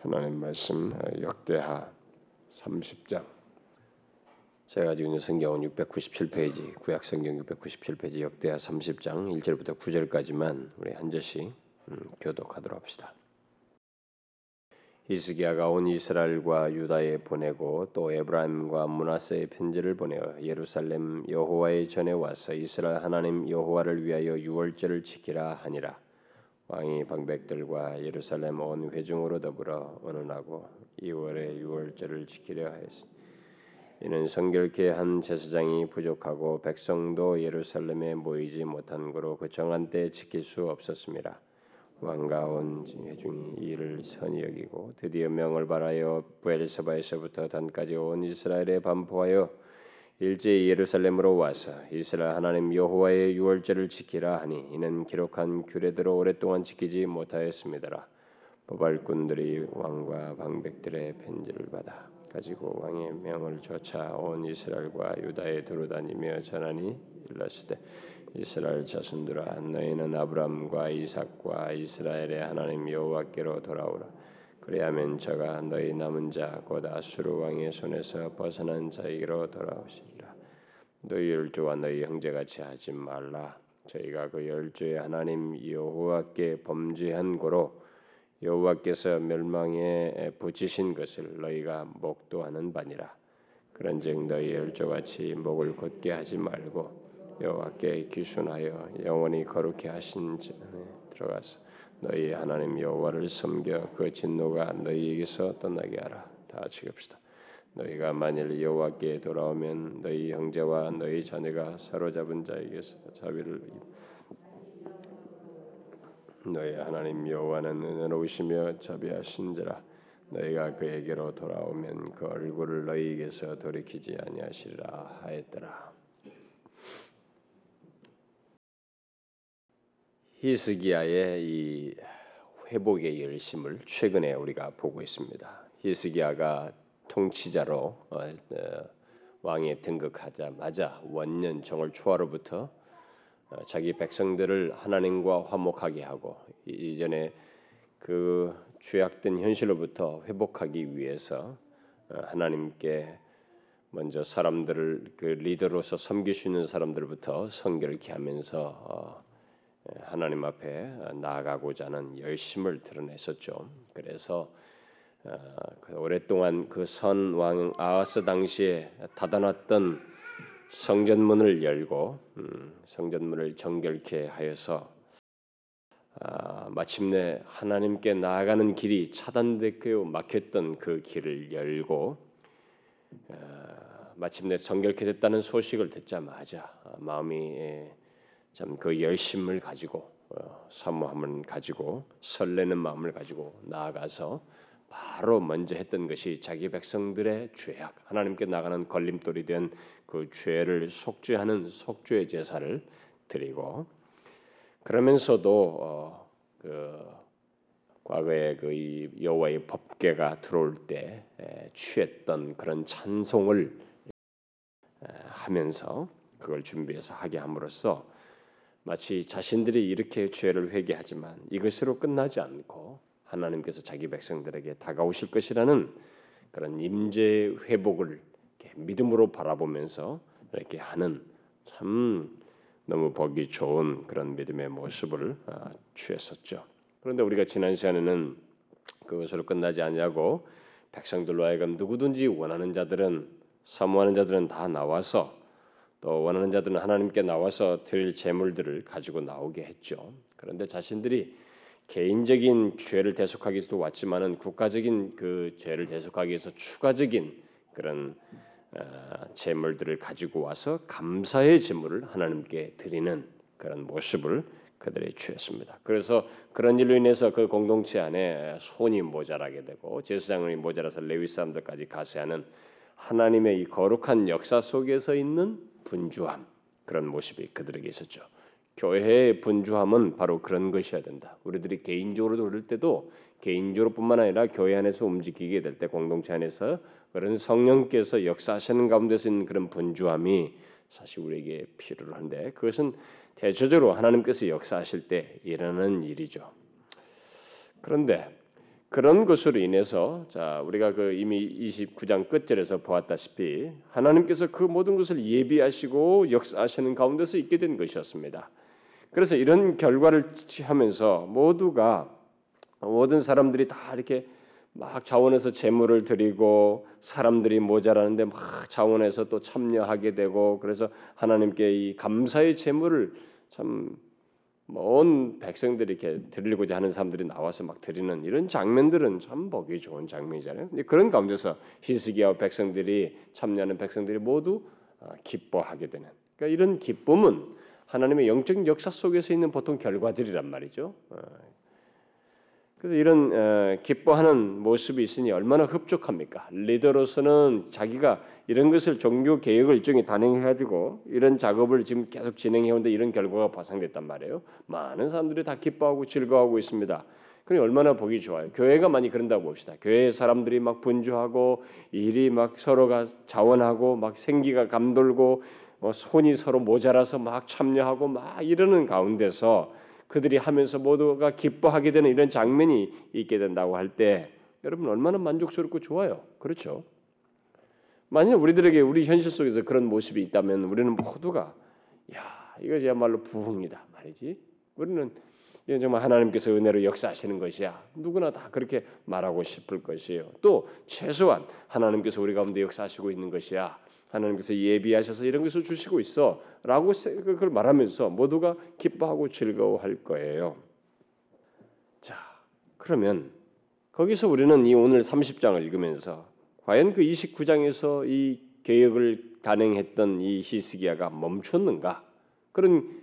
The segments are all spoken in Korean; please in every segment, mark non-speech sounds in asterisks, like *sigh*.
하나님 말씀 역대하 30장 제가 가지고 있는 성경은 697페이지 구약 성경 697페이지 역대하 30장 1절부터 9절까지만 우리 한 절씩 음, 교독하도록 합시다. 히스기야가 온 이스라엘과 유다에 보내고 또 에브라임과 문하세의 편지를 보내어 예루살렘 여호와의 전에 와서 이스라엘 하나님 여호와를 위하여 유월절을 지키라 하니라. 왕이 방백들과 예루살렘 온 회중으로 더불어 언언하고 2월에 유월절을 지키려 하였으니 이는 성결케 한 제사장이 부족하고 백성도 예루살렘에 모이지 못한 거로 그 정한 때 지킬 수 없었습니다. 왕과 온 회중이 이를 선히 여기고 드디어 명을 바라여 부엘세바에서부터 단까지 온 이스라엘에 반포하여 일제히 예루살렘으로 와서 이스라엘 하나님 여호와의 유월절을 지키라 하니 이는 기록한 규례대로 오랫동안 지키지 못하였습니다라. 보발꾼들이 왕과 방백들의 편지를 받아 가지고 왕의 명을 조차 온 이스라엘과 유다에 두루다니며 전하니 일렀으되 이스라엘 자손들아 너희는 아브람과 이삭과 이스라엘의 하나님 여호와께로 돌아오라 그리하면 저가 너희 남은 자 곧 아수르 왕의 손에서 벗어난 자에게로 돌아오시리라. 너희 열조와 너희 형제같이 하지 말라. 저희가 그 열조의 하나님 여호와께 범죄한 고로 여호와께서 멸망에 붙이신 것을 너희가 목도하는 바니라. 그런즉 너희 열조같이 목을 곧게 하지 말고 여호와께 기순하여 영원히 거룩히 하신 전에 들어가서 너희 하나님 여호와를 섬겨 그 진노가 너희에게서 떠나게 하라. 다 같이 합시다. 너희가 만일 여호와께 돌아오면 너희 형제와 너희 자녀가 사로잡은 자에게서 자비를 너희 하나님 여호와는 은혜로우시며 자비하신 자라 너희가 그에게로 돌아오면 그 얼굴을 너희에게서 돌이키지 아니하시리라 하였더라. 히스기야의 이 회복의 열심을 최근에 우리가 보고 있습니다. 히스기야가 통치자로 어, 어, 왕에 등극하자마자 원년 정월 초하로부터 어, 자기 백성들을 하나님과 화목하게 하고 이전에 그 죄악된 현실로부터 회복하기 위해서 하나님께 먼저 사람들을 그 리더로서 섬길 수 있는 사람들부터 성결케 하면서 하나님 앞에 나아가고자 하는 열심을 드러냈었죠. 그래서 그 오랫동안 그 선왕 아하스 당시에 닫아놨던 성전문을 열고 음, 성전문을 정결케 하여서 아, 마침내 하나님께 나아가는 길이 차단되고 막혔던 그 길을 열고 아, 마침내 정결케 됐다는 소식을 듣자마자 마음이 참 그 열심을 가지고 어, 사모함을 가지고 설레는 마음을 가지고 나아가서 바로 먼저 했던 것이 자기 백성들의 죄악 하나님께 나가는 걸림돌이 된 그 죄를 속죄하는 속죄 제사를 드리고 그러면서도 어, 그 과거에 그 여호와의 법궤가 들어올 때 에, 취했던 그런 찬송을 에, 하면서 그걸 준비해서 하게 함으로써 마치 자신들이 이렇게 죄를 회개하지만 이것으로 끝나지 않고 하나님께서 자기 백성들에게 다가오실 것이라는 그런 임재 회복을 믿음으로 바라보면서 이렇게 하는 참 너무 보기 좋은 그런 믿음의 모습을 아, 취했었죠. 그런데 우리가 지난 시간에는 그것으로 끝나지 않냐고 백성들로 하여금 누구든지 원하는 자들은 사모하는 자들은 다 나와서 또 원하는 자들은 하나님께 나와서 드릴 제물들을 가지고 나오게 했죠. 그런데 자신들이 개인적인 죄를 대속하기 위해서도 왔지만은 국가적인 그 죄를 대속하기 위해서 추가적인 그런 어, 제물들을 가지고 와서 감사의 제물을 하나님께 드리는 그런 모습을 그들이 취했습니다. 그래서 그런 일로 인해서 그 공동체 안에 손이 모자라게 되고 제사장이 모자라서 레위 사람들까지 가세하는 하나님의 이 거룩한 역사 속에서 있는 분주함 그런 모습이 그들에게 있었죠. 교회의 분주함은 바로 그런 것이어야 된다. 우리들이 개인적으로 돌릴 때도 개인적으로뿐만 아니라 교회 안에서 움직이게 될 때 공동체 안에서 그런 성령께서 역사하시는 가운데서 있는 그런 분주함이 사실 우리에게 필요한데 그것은 대체적으로 하나님께서 역사하실 때 일어나는 일이죠. 그런데 그런 것으로 인해서 자 우리가 그 이미 29장 끝절에서 보았다시피 하나님께서 그 모든 것을 예비하시고 역사하시는 가운데서 있게 된 것이었습니다. 그래서 이런 결과를 하면서 모두가 모든 사람들이 다 이렇게 막 자원에서 재물을 드리고 사람들이 모자라는데 막 자원에서 또 참여하게 되고 그래서 하나님께 이 감사의 재물을 참 온 백성들이 이렇게 드리고자 하는 사람들이 나와서 막 드리는 이런 장면들은 참 보기 좋은 장면이잖아요. 그런 가운데서 히스기야와 백성들이 참여하는 백성들이 모두 어, 기뻐하게 되는. 그러니까 이런 기쁨은 하나님의 영적인 역사 속에서 있는 보통 결과들이란 말이죠. 어, 그래서 이런 어, 기뻐하는 모습이 있으니 얼마나 흡족합니까? 리더로서는 자기가 이런 것을 종교 개혁을 일종의 단행해가지고 이런 작업을 지금 계속 진행해오는데 이런 결과가 발생됐단 말이에요. 많은 사람들이 다 기뻐하고 즐거워하고 있습니다. 그럼 얼마나 보기 좋아요. 교회가 많이 그런다고 봅시다. 교회 사람들이 막 분주하고 일이 막 서로가 자원하고 막 생기가 감돌고 뭐 손이 서로 모자라서 막 참여하고 막 이러는 가운데서 그들이 하면서 모두가 기뻐하게 되는 이런 장면이 있게 된다고 할 때 여러분 얼마나 만족스럽고 좋아요. 그렇죠? 만약 우리들에게 우리 현실 속에서 그런 모습이 있다면 우리는 모두가 야 이거야말로 부흥이다 말이지. 우리는 이건 정말 하나님께서 은혜로 역사하시는 것이야. 누구나 다 그렇게 말하고 싶을 것이에요. 또 최소한 하나님께서 우리 가운데 역사하시고 있는 것이야. 하나님께서 예비하셔서 이런 것을 주시고 있어라고 그걸 말하면서 모두가 기뻐하고 즐거워할 거예요. 자, 그러면 거기서 우리는 이 오늘 30장을 읽으면서 과연 그 29장에서 이 개혁을 단행했던 이 히스기야가 멈췄는가? 그런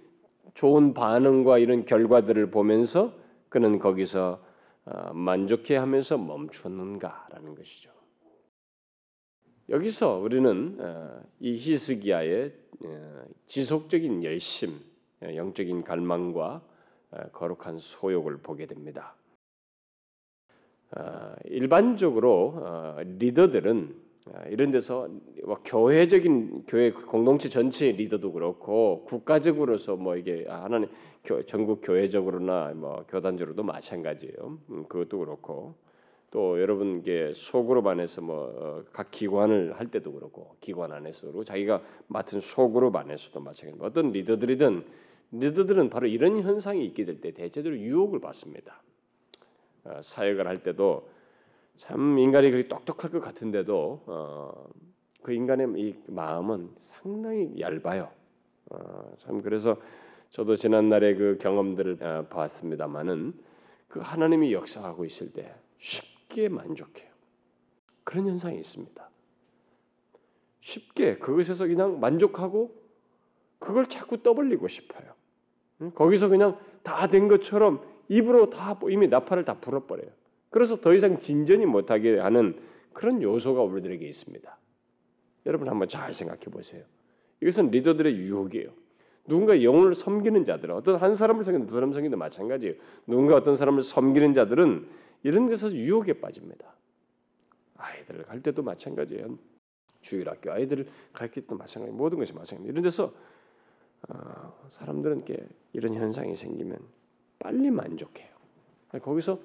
좋은 반응과 이런 결과들을 보면서 그는 거기서 어, 만족해 하면서 멈췄는가라는 것이죠. 여기서 우리는 어, 이 히스기야의 어, 지속적인 열심, 어, 영적인 갈망과 거룩한 소욕을 보게 됩니다. 일반적으로 리더들은 이런 데서 뭐 교회적인 교회 공동체 전체의 리더도 그렇고 국가적으로서 뭐 이게 하나님 전국 교회적으로나 뭐 교단적으로도 마찬가지예요. 음, 그것도 그렇고 또 여러분께 속으로 안에서 뭐각 어, 기관을 할 때도 그렇고 기관 안에서도 자기가 맡은 속으로 안에서도 마찬가지입니다. 어떤 리더들이든 리더들은 바로 이런 현상이 있게 될 때 대체적으로 유혹을 받습니다. 어, 사역을 할 때도 참 인간이 그렇게 똑똑할 것 같은데도 어, 그 인간의 이 마음은 상당히 얇아요. 어, 참 그래서 저도 지난날의 그 경험들을 어, 봤습니다만은 그 하나님이 역사하고 있을 때 쉽. 쉽게 만족해요. 그런 현상이 있습니다. 쉽게 그것에서 그냥 만족하고 그걸 자꾸 떠벌리고 싶어요. 거기서 그냥 다 된 것처럼 입으로 다 이미 나팔을 다 불어버려요. 그래서 더 이상 진전이 못하게 하는 그런 요소가 우리들에게 있습니다. 여러분 한번 잘 생각해 보세요. 이것은 리더들의 유혹이에요. 누군가 영혼을 섬기는 자들, 어떤 한 사람을 섬기는 두 사람 섬기는 마찬가지예요. 누군가 어떤 사람을 섬기는 자들은 이런 것에서 유혹에 빠집니다. 아이들을 갈 때도 마찬가지예요. 주일학교 아이들을 가르칠 때도 마찬가지. 모든 것이 마찬가지. 이런 데서 어, 사람들은 이렇게 이런 현상이 생기면 빨리 만족해요. 거기서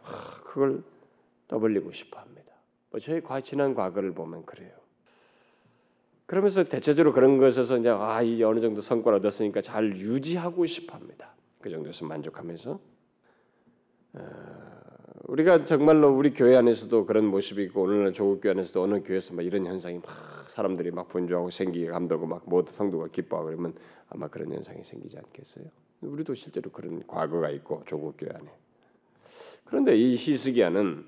하, 그걸 떠벌리고 싶어합니다. 뭐 저희 과 지난 과거를 보면 그래요. 그러면서 대체적으로 그런 것에서 이제 아 이제 어느 정도 성과를 얻었으니까 잘 유지하고 싶어합니다. 그 정도에서 만족하면서 어, 우리가 정말로 우리 교회 안에서도 그런 모습이 있고 오늘날 조국 교회 안에서도 어느 교회에서 막 이런 현상이 막 사람들이 막 분주하고 생기게 감돌고 막 모두 성도가 기뻐하고 그러면 아마 그런 현상이 생기지 않겠어요? 우리도 실제로 그런 과거가 있고 조국 교회 안에. 그런데 이 히스기야는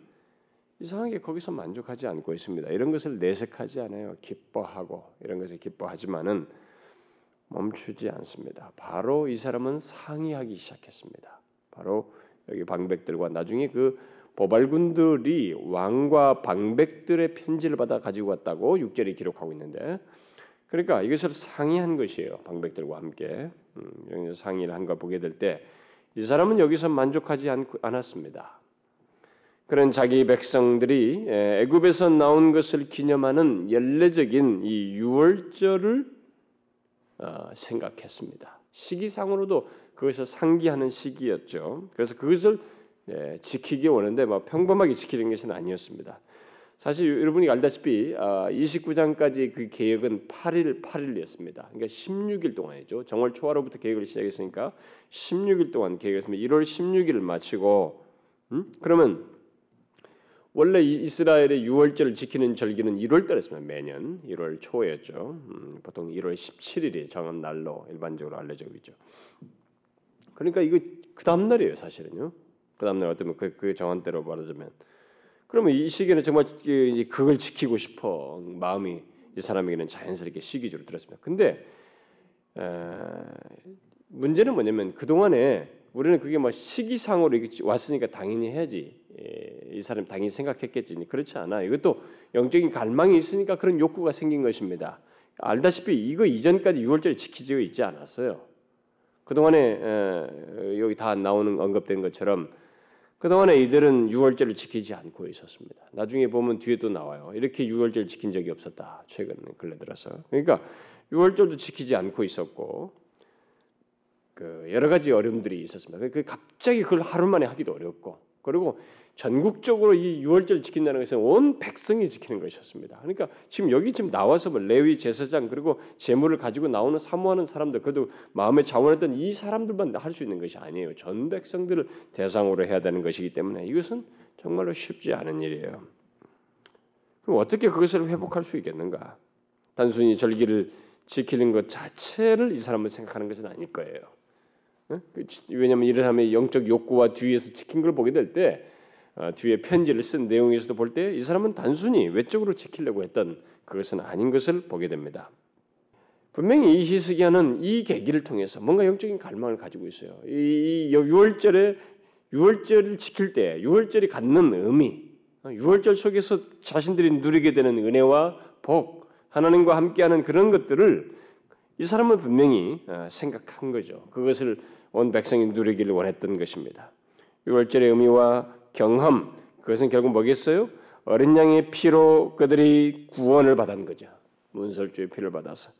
이상하게 거기서 만족하지 않고 있습니다. 이런 것을 내색하지 않아요. 기뻐하고 이런 것을 기뻐하지만은 멈추지 않습니다. 바로 이 사람은 상의하기 시작했습니다. 바로 여기 방백들과 나중에 그 보발군들이 왕과 방백들의 편지를 받아 가지고 왔다고 6절에 기록하고 있는데 그러니까 이것을 상의한 것이에요. 방백들과 함께 음, 상의를 한 걸 보게 될 때 이 사람은 여기서 만족하지 않았습니다. 그런 자기 백성들이 애굽에서 나온 것을 기념하는 연례적인 이 유월절을 어, 생각했습니다. 시기상으로도 그것을 상기하는 시기였죠. 그래서 그것을 예, 지키기 원하는데 뭐 평범하게 지키는 것은 아니었습니다. 사실 여러분이 알다시피 29장까지 아, 그 계획은 8일 8일이었습니다. 그러니까 16일 동안이죠. 정월 초하로부터 계획을 시작했으니까 16일 동안 계획했습니다. 1월 16일을 마치고 음? 그러면 원래 이스라엘의 6월절을 지키는 절기는 1월 달이었습니다. 매년 1월 초였죠. 음, 보통 1월 17일이 정한 날로 일반적으로 알려져 있죠. 그러니까 이거 그 다음 날이에요, 사실은요. 그 다음 날 어쩌면 그, 그 정한 대로 말하자면 그러면 이 시기는 정말 이제 그걸 지키고 싶어 마음이 이 사람에게는 자연스럽게 시기적으로 들었습니다. 근데 에, 문제는 뭐냐면 그 동안에 우리는 그게 뭐 시기상으로 왔으니까 당연히 해야지. 예, 이 사람 당연히 생각했겠지. 그렇지 않아. 이것도 영적인 갈망이 있으니까 그런 욕구가 생긴 것입니다. 알다시피 이거 이전까지 6월절 지키지고 있지 않았어요. 그 동안에 여기 다 나오는 언급된 것처럼 그 동안에 이들은 6월절을 지키지 않고 있었습니다. 나중에 보면 뒤에 또 나와요. 이렇게 6월절 지킨 적이 없었다. 최근 근래 들어서. 그러니까 6월절도 지키지 않고 있었고 그 여러 가지 어려움들이 있었습니다. 그, 그 갑자기 그걸 하루 만에 하기도 어렵고 그리고 전국적으로 이 유월절 지킨다는 것은 온 백성이 지키는 것이었습니다. 그러니까 지금 여기 지금 나와서 뭐 레위 제사장 그리고 재물을 가지고 나오는 사모하는 사람들 그래도 마음에 자원했던 이 사람들만 할 수 있는 것이 아니에요. 전 백성들을 대상으로 해야 되는 것이기 때문에 이것은 정말로 쉽지 않은 일이에요. 그럼 어떻게 그것을 회복할 수 있겠는가? 단순히 절기를 지키는 것 자체를 이 사람은 생각하는 것은 아닐 거예요. 그 왜냐하면 사람의 영적 욕구와 뒤에서 지킨 걸 보게 될때 어, 뒤에 편지를 쓴 내용에서도 볼 때 이 사람은 단순히 외적으로 지키려고 했던 그것은 아닌 것을 보게 됩니다. 분명히 이 히스기야는 이 계기를 통해서 뭔가 영적인 갈망을 가지고 있어요. 이 6월절에 6월절을 지킬 때 6월절이 갖는 의미, 6월절 어, 속에서 자신들이 누리게 되는 은혜와 복, 하나님과 함께하는 그런 것들을 이 사람은 분명히 어, 생각한 거죠. 그것을 온 백성이 누리기를 원했던 것입니다. 6월절의 의미와 경험 그것은 결국 뭐겠어요? 어린 양의 피로 그들이 구원을 받은 거죠. 문설주의 피를 받아서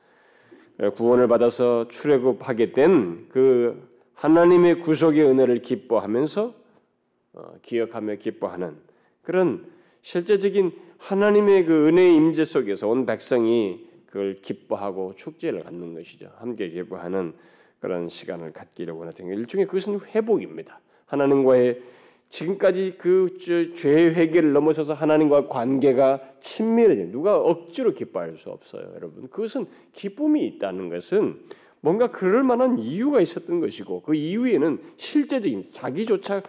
어, 구원을 받아서 출애굽하게 된 그 하나님의 구속의 은혜를 기뻐하면서 어, 기억하며 기뻐하는 그런 실제적인 하나님의 그 은혜의 임재 속에서 온 백성이 그걸 기뻐하고 축제를 갖는 것이죠. 함께 기뻐하는 그런 시간을 갖기를 원하는 일종의 그것은 회복입니다. 하나님과의 지금까지 그 죄 회개를 넘어서서 하나님과 관계가 친밀해진 누가 억지로 기뻐할 수 없어요, 여러분. 그것은 기쁨이 있다는 것은 뭔가 그럴 만한 이유가 있었던 것이고 그 이유에는 실제적인 자기조차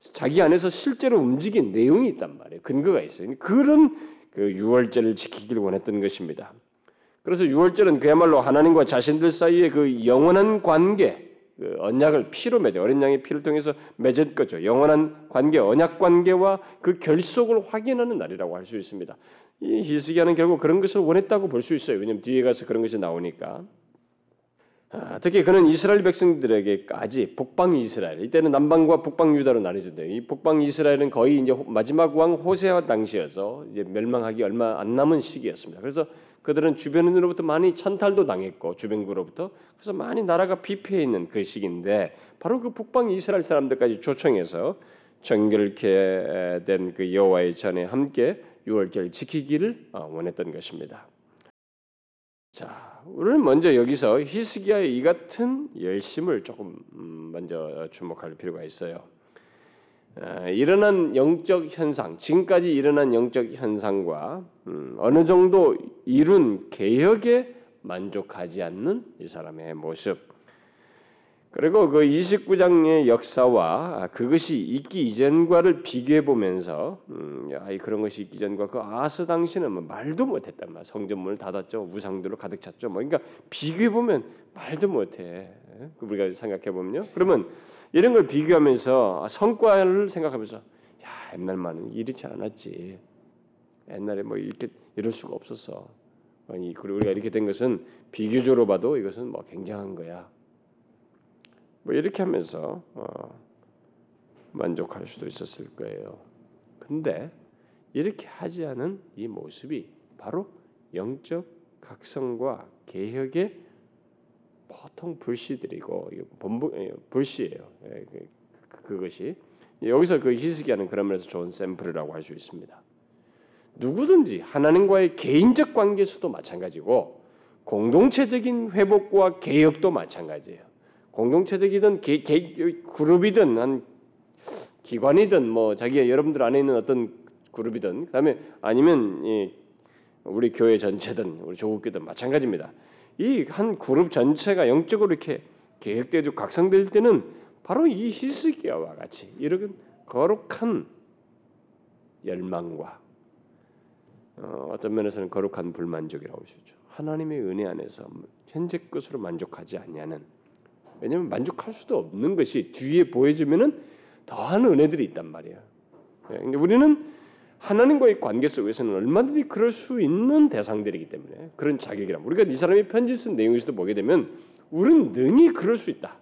자기 안에서 실제로 움직인 내용이 있단 말이에요. 근거가 있어요. 그런 그 유월절을 지키기를 원했던 것입니다. 그래서 유월절은 그야말로 하나님과 자신들 사이의 그 영원한 관계, 그 언약을 피로 맺어 어린 양의 피를 통해서 맺은 거죠. 영원한 관계, 언약 관계와 그 결속을 확인하는 날이라고 할 수 있습니다. 이 히스기야는 결국 그런 것을 원했다고 볼 수 있어요. 왜냐하면 뒤에 가서 그런 것이 나오니까. 아, 특히 그는 이스라엘 백성들에게까지 북방 이스라엘 이때는 남방과 북방 유다로 나뉘어졌는데 이 북방 이스라엘은 거의 이제 마지막 왕 호세아 당시여서 이제 멸망하기 얼마 안 남은 시기였습니다. 그래서 그들은 주변으로부터 많이 찬탈도 당했고 주변국으로부터 그래서 많이 나라가 비폐해 있는 그 시기인데 바로 그 북방 이스라엘 사람들까지 초청해서 정결케 된 그 여호와의 전에 함께 유월절 지키기를 어, 원했던 것입니다. 자, 우리는 먼저 여기서 히스기야의 이 같은 열심을 조금 음, 먼저 주목할 필요가 있어요. 일어난 영적 현상, 지금까지 일어난 영적 현상과 음, 어느 정도 이룬 개혁에 만족하지 않는 이 사람의 모습. 그리고 그 29장의 역사와 그것이 있기 이전과를 비교해 보면서 음, 야, 그런 것이 있기 전과 그 아스 당시는 뭐 말도 못했단 말. 성전문을 닫았죠, 우상들로 가득 찼죠. 뭐 그러니까 비교해 보면 말도 못해. 우리가 생각해 보면요. 그러면 이런 걸 비교하면서 성과를 생각하면서 야 옛날만은 이렇지 않았지. 옛날에 뭐 이렇게 이럴 수가 없었어. 아니 그리고 우리가 이렇게 된 것은 비교적으로 봐도 이것은 뭐 굉장한 거야. 뭐 이렇게 하면서 어, 만족할 수도 있었을 거예요. 근데 이렇게 하지 않은 이 모습이 바로 영적 각성과 개혁의 보통 불씨들이고 예, 불씨예요. 예, 그, 그, 그것이 여기서 그 히스기야는 그런 면에서 좋은 샘플이라고 할 수 있습니다. 누구든지 하나님과의 개인적 관계에서도 마찬가지고 공동체적인 회복과 개혁도 마찬가지예요. 공동체적이든 개, 개, 그룹이든 한 기관이든 뭐 자기가 여러분들 안에 있는 어떤 그룹이든 그다음에 아니면 이 우리 교회 전체든 우리 조국교든 마찬가지입니다. 이 한 그룹 전체가 영적으로 이렇게 계획되고 각성될 때는 바로 이 히스기야와 같이 이런 거룩한 열망과 어, 떤 면에서는 거룩한 불만족이라고 있죠. 하나님의 은혜 안에서 현재 것으로 만족하지 않냐는 왜냐하면 만족할 수도 없는 것이 뒤에 보여지면은 더한 은혜들이 있단 말이에요. 예, 우리는 하나님과의 관계 속에서는 얼마든지 그럴 수 있는 대상들이기 때문에 그런 자격이라 우리가 이 사람이 편지 쓴 내용에서도 보게 되면 우리는 능히 그럴 수 있다.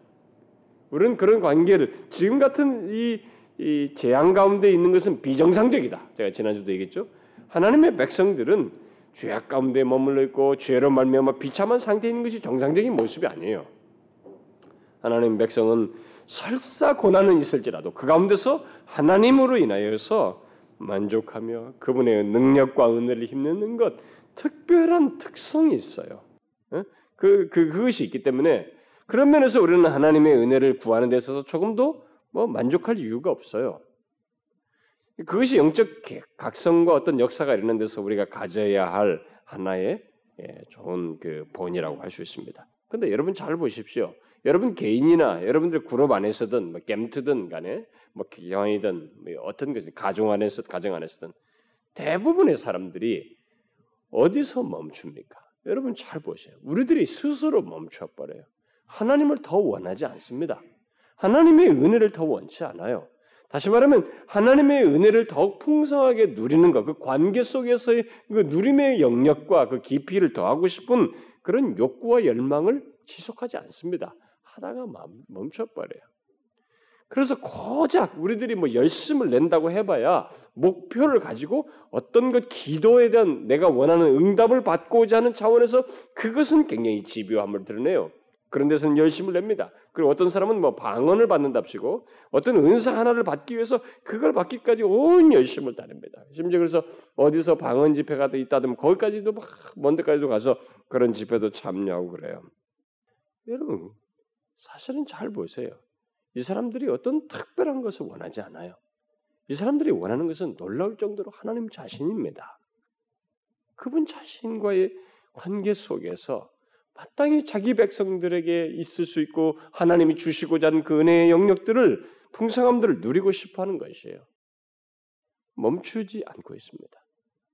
우리는 그런 관계를 지금 같은 이, 이 재앙 가운데 있는 것은 비정상적이다. 제가 지난주도 얘기했죠. 하나님의 백성들은 죄악 가운데 머물러 있고 죄로 말미암아 비참한 상태에 있는 것이 정상적인 모습이 아니에요. 하나님 백성은 설사 고난은 있을지라도 그 가운데서 하나님으로 인하여서 만족하며 그분의 능력과 은혜를 힘내는 것 특별한 특성이 있어요. 그, 그 그것이 있기 때문에 그런 면에서 우리는 하나님의 은혜를 구하는 데 있어서 조금도 뭐 만족할 이유가 없어요. 그것이 영적 각성과 어떤 역사가 일어나는 데서 우리가 가져야 할 하나의 예, 좋은 그 본이라고 할 수 있습니다. 근데 여러분 잘 보십시오. 여러분 개인이나 여러분들 그룹 안에서든 뭐 겜트든 간에 뭐 기관이든 뭐 어떤 것이 가정 안에서 가정 안에서든 대부분의 사람들이 어디서 멈춥니까? 여러분 잘 보세요. 우리들이 스스로 멈춰 버려요. 하나님을 더 원하지 않습니다. 하나님의 은혜를 더 원치 않아요. 다시 말하면 하나님의 은혜를 더욱 풍성하게 누리는 것, 그 관계 속에서의 그 누림의 영역과 그 깊이를 더하고 싶은 그런 욕구와 열망을 지속하지 않습니다. 하다가 멈춰버려요. 그래서 고작 우리들이 뭐 열심을 낸다고 해봐야 목표를 가지고 어떤 것 기도에 대한 내가 원하는 응답을 받고자 하는 차원에서 그것은 굉장히 집요함을 드러내요. 그런 데서는 열심을 냅니다. 그리고 어떤 사람은 뭐 방언을 받는답시고 어떤 은사 하나를 받기 위해서 그걸 받기까지 온 열심을 다닙니다. 심지어 그래서 어디서 방언 집회가 있다든 거기까지도 막 먼 데까지도 가서 그런 집회도 참여하고 그래요. 여러분 사실은 잘 보세요. 이 사람들이 어떤 특별한 것을 원하지 않아요. 이 사람들이 원하는 것은 놀라울 정도로 하나님 자신입니다. 그분 자신과의 관계 속에서 마땅히 자기 백성들에게 있을 수 있고 하나님이 주시고자 하는 그 은혜의 영역들을 풍성함들을 누리고 싶어 하는 것이에요. 멈추지 않고 있습니다.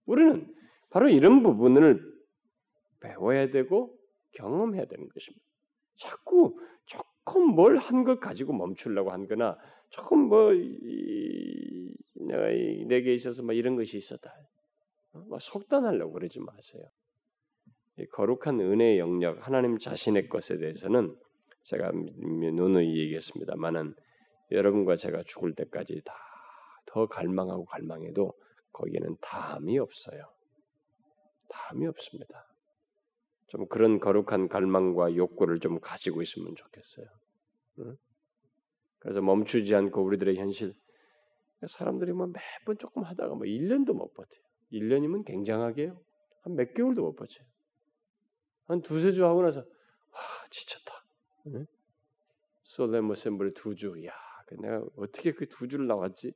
우리는 바로 이런 부분을 배워야 되고 경험해야 되는 것입니다. 자꾸 조금 뭘 한 것 가지고 멈추려고 한 거나 조금 뭐 이, 내가 내게 있어서 뭐 이런 것이 있었다. 어, 뭐 속단하려고 그러지 마세요. 거룩한 은혜의 영역, 하나님 자신의 것에 대해서는 제가 누누이 얘기했습니다만은 여러분과 제가 죽을 때까지 다 더 갈망하고 갈망해도 거기에는 담이 없어요. 담이 없습니다. 좀 그런 거룩한 갈망과 욕구를 좀 가지고 있으면 좋겠어요. 응? 그래서 멈추지 않고 우리들의 현실 사람들이 뭐 매번 조금 하다가 뭐 1년도 못 버텨요. 1년이면 굉장하게요. 한몇 개월도 못 버텨요. 한 두세 주 하고 나서 와 지쳤다. 응? 솔렘 어셈블 두 주. 야, 그 내가 어떻게 그 두 주를 나왔지?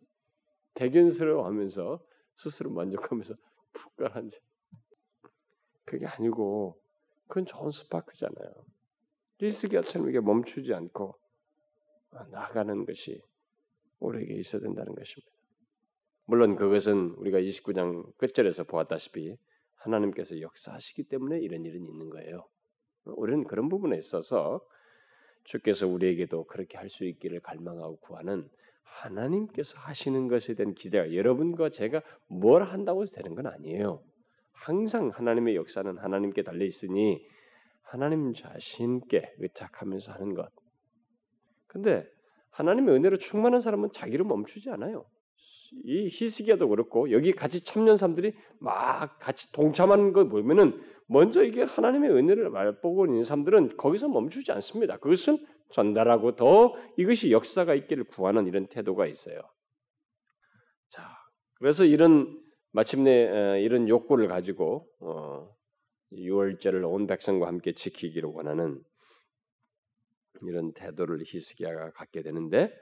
대견스러워하면서 스스로 만족하면서 *laughs* 푹 가라앉아. 그게 아니고 그건 좋은 스파크잖아요. 리스기아처럼 이게 멈추지 않고 나가는 것이 우리에게 있어야 된다는 것입니다. 물론 그것은 우리가 29장 끝절에서 보았다시피 하나님께서 역사하시기 때문에 이런 일은 있는 거예요. 우리는 그런 부분에 있어서 주께서 우리에게도 그렇게 할 수 있기를 갈망하고 구하는 하나님께서 하시는 것에 대한 기대가 여러분과 제가 뭘 한다고 해서 되는 건 아니에요. 항상 하나님의 역사는 하나님께 달려 있으니 하나님 자신께 의탁하면서 하는 것. 근데 하나님의 은혜로 충만한 사람은 자기를 멈추지 않아요. 이 히스기야도 그렇고 여기 같이 참여한 사람들이 막 같이 동참하는 걸 보면은 먼저 이게 하나님의 은혜를 말보고 있는 사람들은 거기서 멈추지 않습니다. 그것은 전달하고 더 이것이 역사가 있기를 구하는 이런 태도가 있어요. 자, 그래서 이런 마침내 어, 이런 욕구를 가지고 어, 유월절을 온 백성과 함께 지키기를 원하는 이런 태도를 히스기야가 갖게 되는데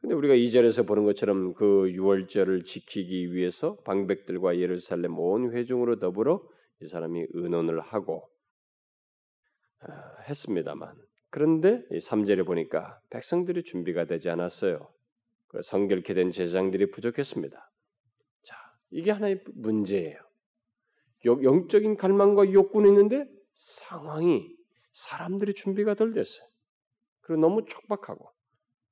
근데 우리가 이 절에서 보는 것처럼 그 유월절을 지키기 위해서 방백들과 예루살렘 온 회중으로 더불어 이 사람이 의논을 하고 어, 했습니다만 그런데 3절에 보니까 백성들이 준비가 되지 않았어요. 그 성결케 된 제사장들이 부족했습니다. 자, 이게 하나의 문제예요. 영적인 갈망과 욕구는 있는데 상황이 사람들이 준비가 덜 됐어요. 그리고 너무 촉박하고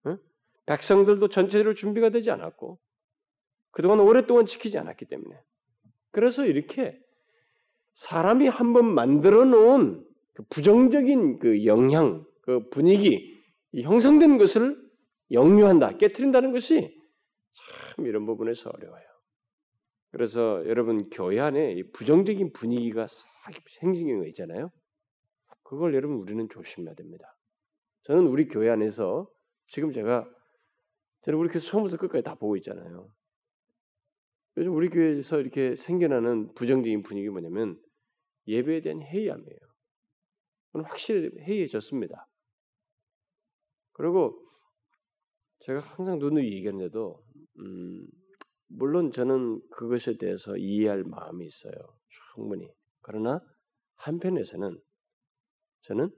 응? 백성들도 전체적으로 준비가 되지 않았고 그동안 오랫동안 지키지 않았기 때문에 그래서 이렇게 사람이 한번 만들어 놓은 그 부정적인 그 영향, 그 분위기, 형성된 것을 영유한다, 깨뜨린다는 것이 참 이런 부분에서 어려워요. 그래서 여러분 교회 안에 부정적인 분위기가 싹 생기는 거 있잖아요. 그걸 여러분 우리는 조심해야 됩니다. 저는 우리 교회 안에서 지금 제가 저는 우리 교회 처음부터 끝까지 다 보고 있잖아요. 요즘 우리 교회에서 이렇게 생겨나는 부정적인 분위기 뭐냐면 예배에 대한 회의함이에요. 확실히 해이해졌습니다. 그리고 제가 항상 누누이 얘기하는데도 음, 물론 저는 그것에 대해서 이해할 마음이 있어요. 충분히. 그러나 한편에서는 저는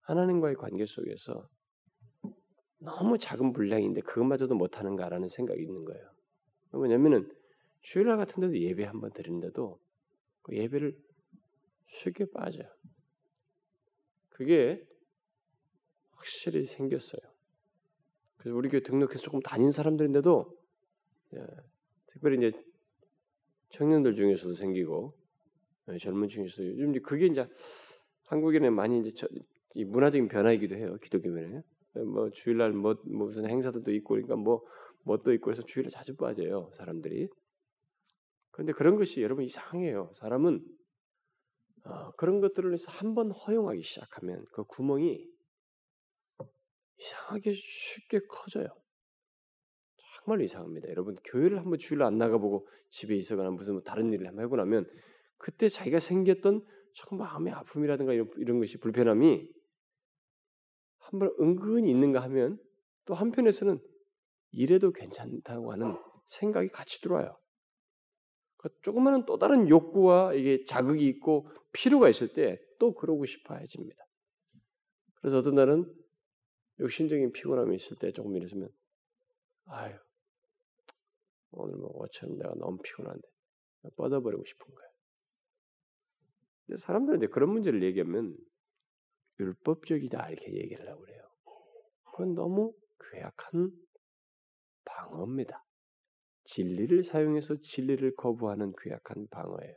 하나님과의 관계 속에서 너무 작은 분량인데 그것마저도 못하는가라는 생각이 있는 거예요. 왜냐면은 주일날 같은 데도 예배 한번 드리는데도 그 예배를 쉽게 빠져요. 그게 확실히 생겼어요. 그래서 우리 교회 등록해서 조금 다닌 사람들인데도 예, 특별히 이제 청년들 중에서도 생기고 예, 젊은 층에서도 요즘 이제 그게 이제 한국에는 많이 이제 저, 이 문화적인 변화이기도 해요. 기독교면에 예, 뭐 주일날 뭐, 뭐 무슨 행사도 있고 그러니까 뭐 뭣도 있고 해서 주일에 자주 빠져요 사람들이. 그런데 그런 것이 여러분 이상해요. 사람은 어, 그런 것들을 한번 허용하기 시작하면 그 구멍이 이상하게 쉽게 커져요. 정말 이상합니다. 여러분 교회를 한번 주일로 안 나가보고 집에 있어거나 무슨 뭐 다른 일을 한번 해고 나면 그때 자기가 생겼던 조금 마음의 아픔이라든가 이런, 이런 것이 불편함이 한번 은근히 있는가 하면 또 한편에서는 이래도 괜찮다고 하는 생각이 같이 들어와요. 그 조그마한 또 다른 욕구와 이게 자극이 있고 필요가 있을 때 또 그러고 싶어 해집니다. 그래서 어떤 날은 욕심적인 피곤함이 있을 때 조금 이랬으면 아유 오늘 뭐 어처럼 내가 너무 피곤한데 뻗어버리고 싶은 거예요. 사람들은 이제 그런 문제를 얘기하면 율법적이다 이렇게 얘기를 하고 그래요. 그건 너무 괴악한 방어입니다. 진리를 사용해서 진리를 거부하는 괴악한 방어예요.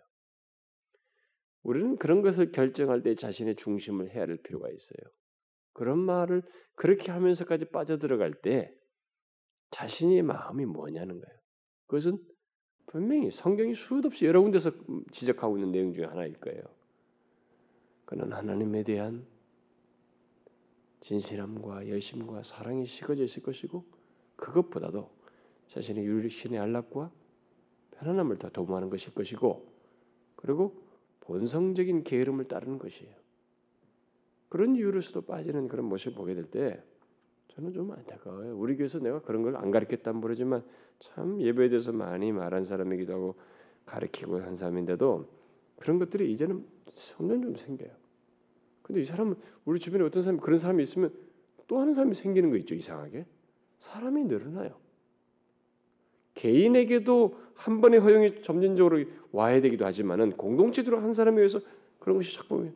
우리는 그런 것을 결정할 때 자신의 중심을 해야 할 필요가 있어요. 그런 말을 그렇게 하면서까지 빠져들어갈 때 자신의 마음이 뭐냐는 거예요. 그것은 분명히 성경이 수도 없이 여러 군데서 지적하고 있는 내용 중에 하나일 거예요. 그는 하나님에 대한 진실함과 열심과 사랑이 식어져 있을 것이고 그것보다도 자신의 유리신의 안락과 편안함을 더 도모하는 것일 것이고 그리고 본성적인 게으름을 따르는 것이에요. 그런 이유로서도 빠지는 그런 모습을 보게 될 때 저는 좀 안타까워요. 우리 교회에서 내가 그런 걸 안 가르쳤다면 모르지만 참 예배에 대해서 많이 말한 사람이기도 하고 가르치고 한 사람인데도 그런 것들이 이제는 점점 좀 생겨요. 근데 이 사람은 우리 주변에 어떤 사람이 그런 사람이 있으면 또 하는 사람이 생기는 거 있죠 이상하게 사람이 늘어나요. 개인에게도 한 번의 허용이 점진적으로 와야 되기도 하지만은 공동체적으로 한 사람에 의해서 그런 것이 자꾸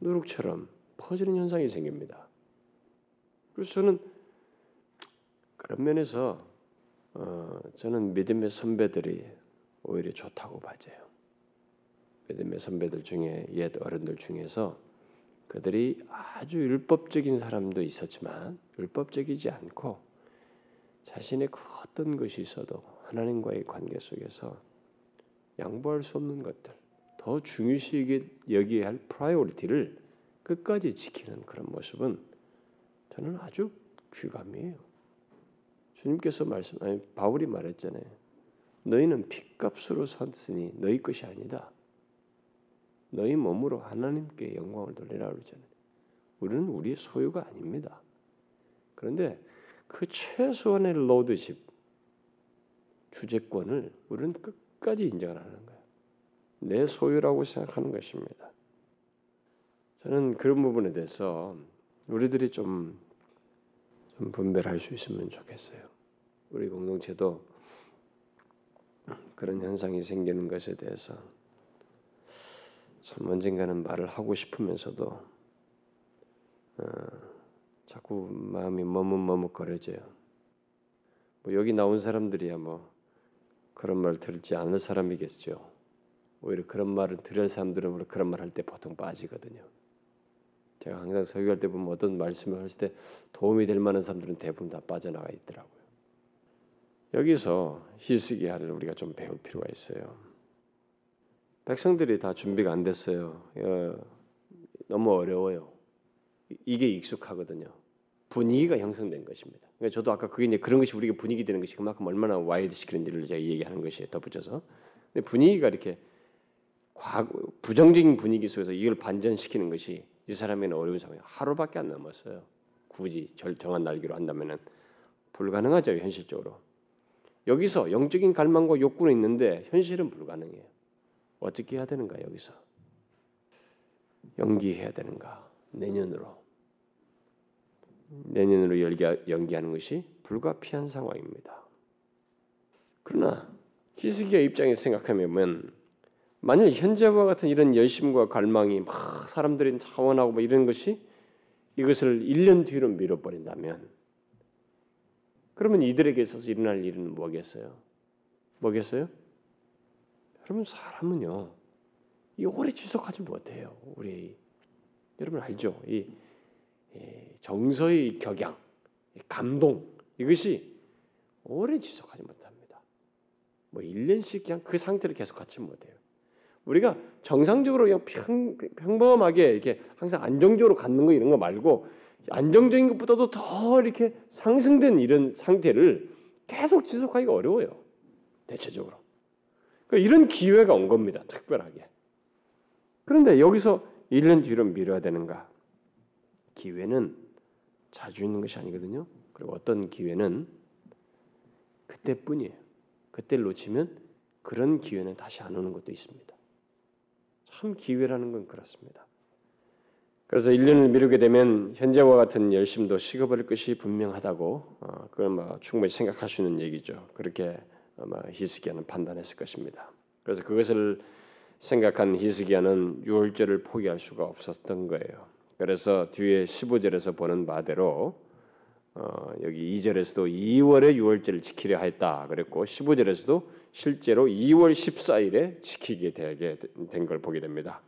누룩처럼 퍼지는 현상이 생깁니다. 그래서 저는 그런 면에서 어, 저는 믿음의 선배들이 오히려 좋다고 봐져요. 믿음의 선배들 중에 옛 어른들 중에서 그들이 아주 율법적인 사람도 있었지만 율법적이지 않고 자신의 그 어떤 것이 있어도 하나님과의 관계 속에서 양보할 수 없는 것들, 더 중요시 여기야 할 priority를 끝까지 지키는 그런 모습은 저는 아주 귀감이에요. 주님께서 말씀 아니 바울이 말했잖아요. 너희는 핏값으로 샀으니 너희 것이 아니다. 너희 몸으로 하나님께 영광을 돌리라 그러잖아요. 우리는 우리의 소유가 아닙니다. 그런데 그 최소한의 로드십 주재권을 우리는 끝까지 인정을 하는 거예요. 내 소유라고 생각하는 것입니다. 저는 그런 부분에 대해서 우리들이 좀, 좀 분별할 수 있으면 좋겠어요. 우리 공동체도 그런 현상이 생기는 것에 대해서 참 언젠가는 말을 하고 싶으면서도 어, 자꾸 마음이 머뭇머뭇거려져요. 뭐 여기 나온 사람들이야 뭐 그런 말 들지 않을 사람이겠죠. 오히려 그런 말을 들을 사람들은 그런 말 할 때 보통 빠지거든요. 제가 항상 설교할 때 보면 어떤 말씀을 하실 때 도움이 될 만한 사람들은 대부분 다 빠져나가 있더라고요. 여기서 히스기야를 우리가 좀 배울 필요가 있어요. 백성들이 다 준비가 안 됐어요. 어, 너무 어려워요. 이게 익숙하거든요. 분위기가 형성된 것입니다. 그러니까 저도 아까 그게 이제 그런 것이 우리가 분위기 되는 것이 그만큼 얼마나 와이드 시키는지를 제가 얘기하는 것이 덧붙여서 근데 분위기가 이렇게 부정적인 분위기 속에서 이걸 반전시키는 것이 이 사람에는 어려운 상황이 하루밖에 안 남았어요. 굳이 절정한 날기로 한다면은 불가능하죠 현실적으로. 여기서 영적인 갈망과 욕구는 있는데 현실은 불가능해요. 어떻게 해야 되는가 여기서 연기해야 되는가 내년으로 내년으로 연기, 연기하는 것이 불가피한 상황입니다. 그러나 히스기야 입장에서 생각하면 만일 현재와 같은 이런 열심과 갈망이 막 사람들이 자원하고 뭐 이런 것이 이것을 1년 뒤로 미뤄버린다면 그러면 이들에게 있어서 일어날 일은 뭐겠어요? 뭐겠어요? 여러분 사람은요 이 오래 지속하지 못해요. 우리 여러분 알죠? 이, 이 정서의 격양, 감동 이것이 오래 지속하지 못합니다. 뭐 1년씩 그냥 그 상태를 계속 갖지 못해요. 우리가 정상적으로 그냥 평, 평범하게 이렇게 항상 안정적으로 갖는 거 이런 거 말고 안정적인 것보다도 더 이렇게 상승된 이런 상태를 계속 지속하기가 어려워요. 대체적으로. 그러니까 이런 기회가 온 겁니다. 특별하게. 그런데 여기서 1년 뒤로 미뤄야 되는가? 기회는 자주 있는 것이 아니거든요. 그리고 어떤 기회는 그때뿐이에요. 그때를 놓치면 그런 기회는 다시 안 오는 것도 있습니다. 참 기회라는 건 그렇습니다. 그래서 1년을 미루게 되면 현재와 같은 열심도 식어버릴 것이 분명하다고 어, 그건 뭐 충분히 생각할 수 있는 얘기죠. 그렇게 아마 히스기야는 판단했을 것입니다. 그래서 그것을 생각한 히스기야는 유월절을 포기할 수가 없었던 거예요. 그래서 뒤에 15절에서 보는 바대로 어, 여기 2절에서도 2월에 유월절을 지키려 했다 그랬고 15절에서도 실제로 2월 14일에 지키게 되게 된 걸 보게 됩니다.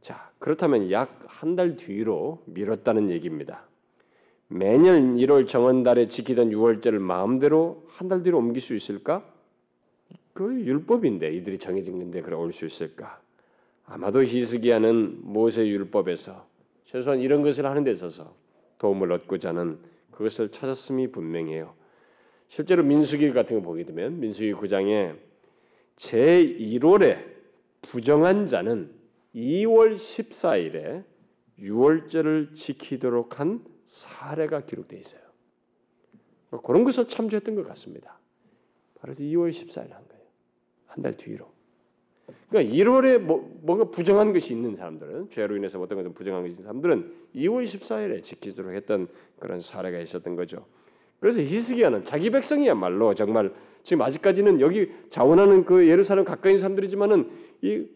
자, 그렇다면 약 한 달 뒤로 미뤘다는 얘기입니다. 매년 1월 정원달에 지키던 6월절을 마음대로 한 달 뒤로 옮길 수 있을까? 그 율법인데 이들이 정해진 건데 그래 올 수 있을까? 아마도 히스기야는 모세 율법에서 최소한 이런 것을 하는 데 있어서 도움을 얻고자 하는 그것을 찾았음이 분명해요. 실제로 민수기 같은 거 보게 되면 민수기 9장에 제 1월에 부정한 자는 2월 14일에 6월절을 지키도록 한 사례가 기록되어 있어요. 그런 것을 참조했던 것 같습니다. 그래서 2월 14일 한 거예요. 한 달 뒤로. 그러니까 1월에 뭐, 뭔가 부정한 것이 있는 사람들은 죄로 인해서 어떤 것은 부정한 것이 있는 사람들은 2월 14일에 지키도록 했던 그런 사례가 있었던 거죠. 그래서 히스기야는 자기 백성이야말로 정말 지금 아직까지는 여기 자원하는 그 예루살렘 가까이 사람들이지만은 이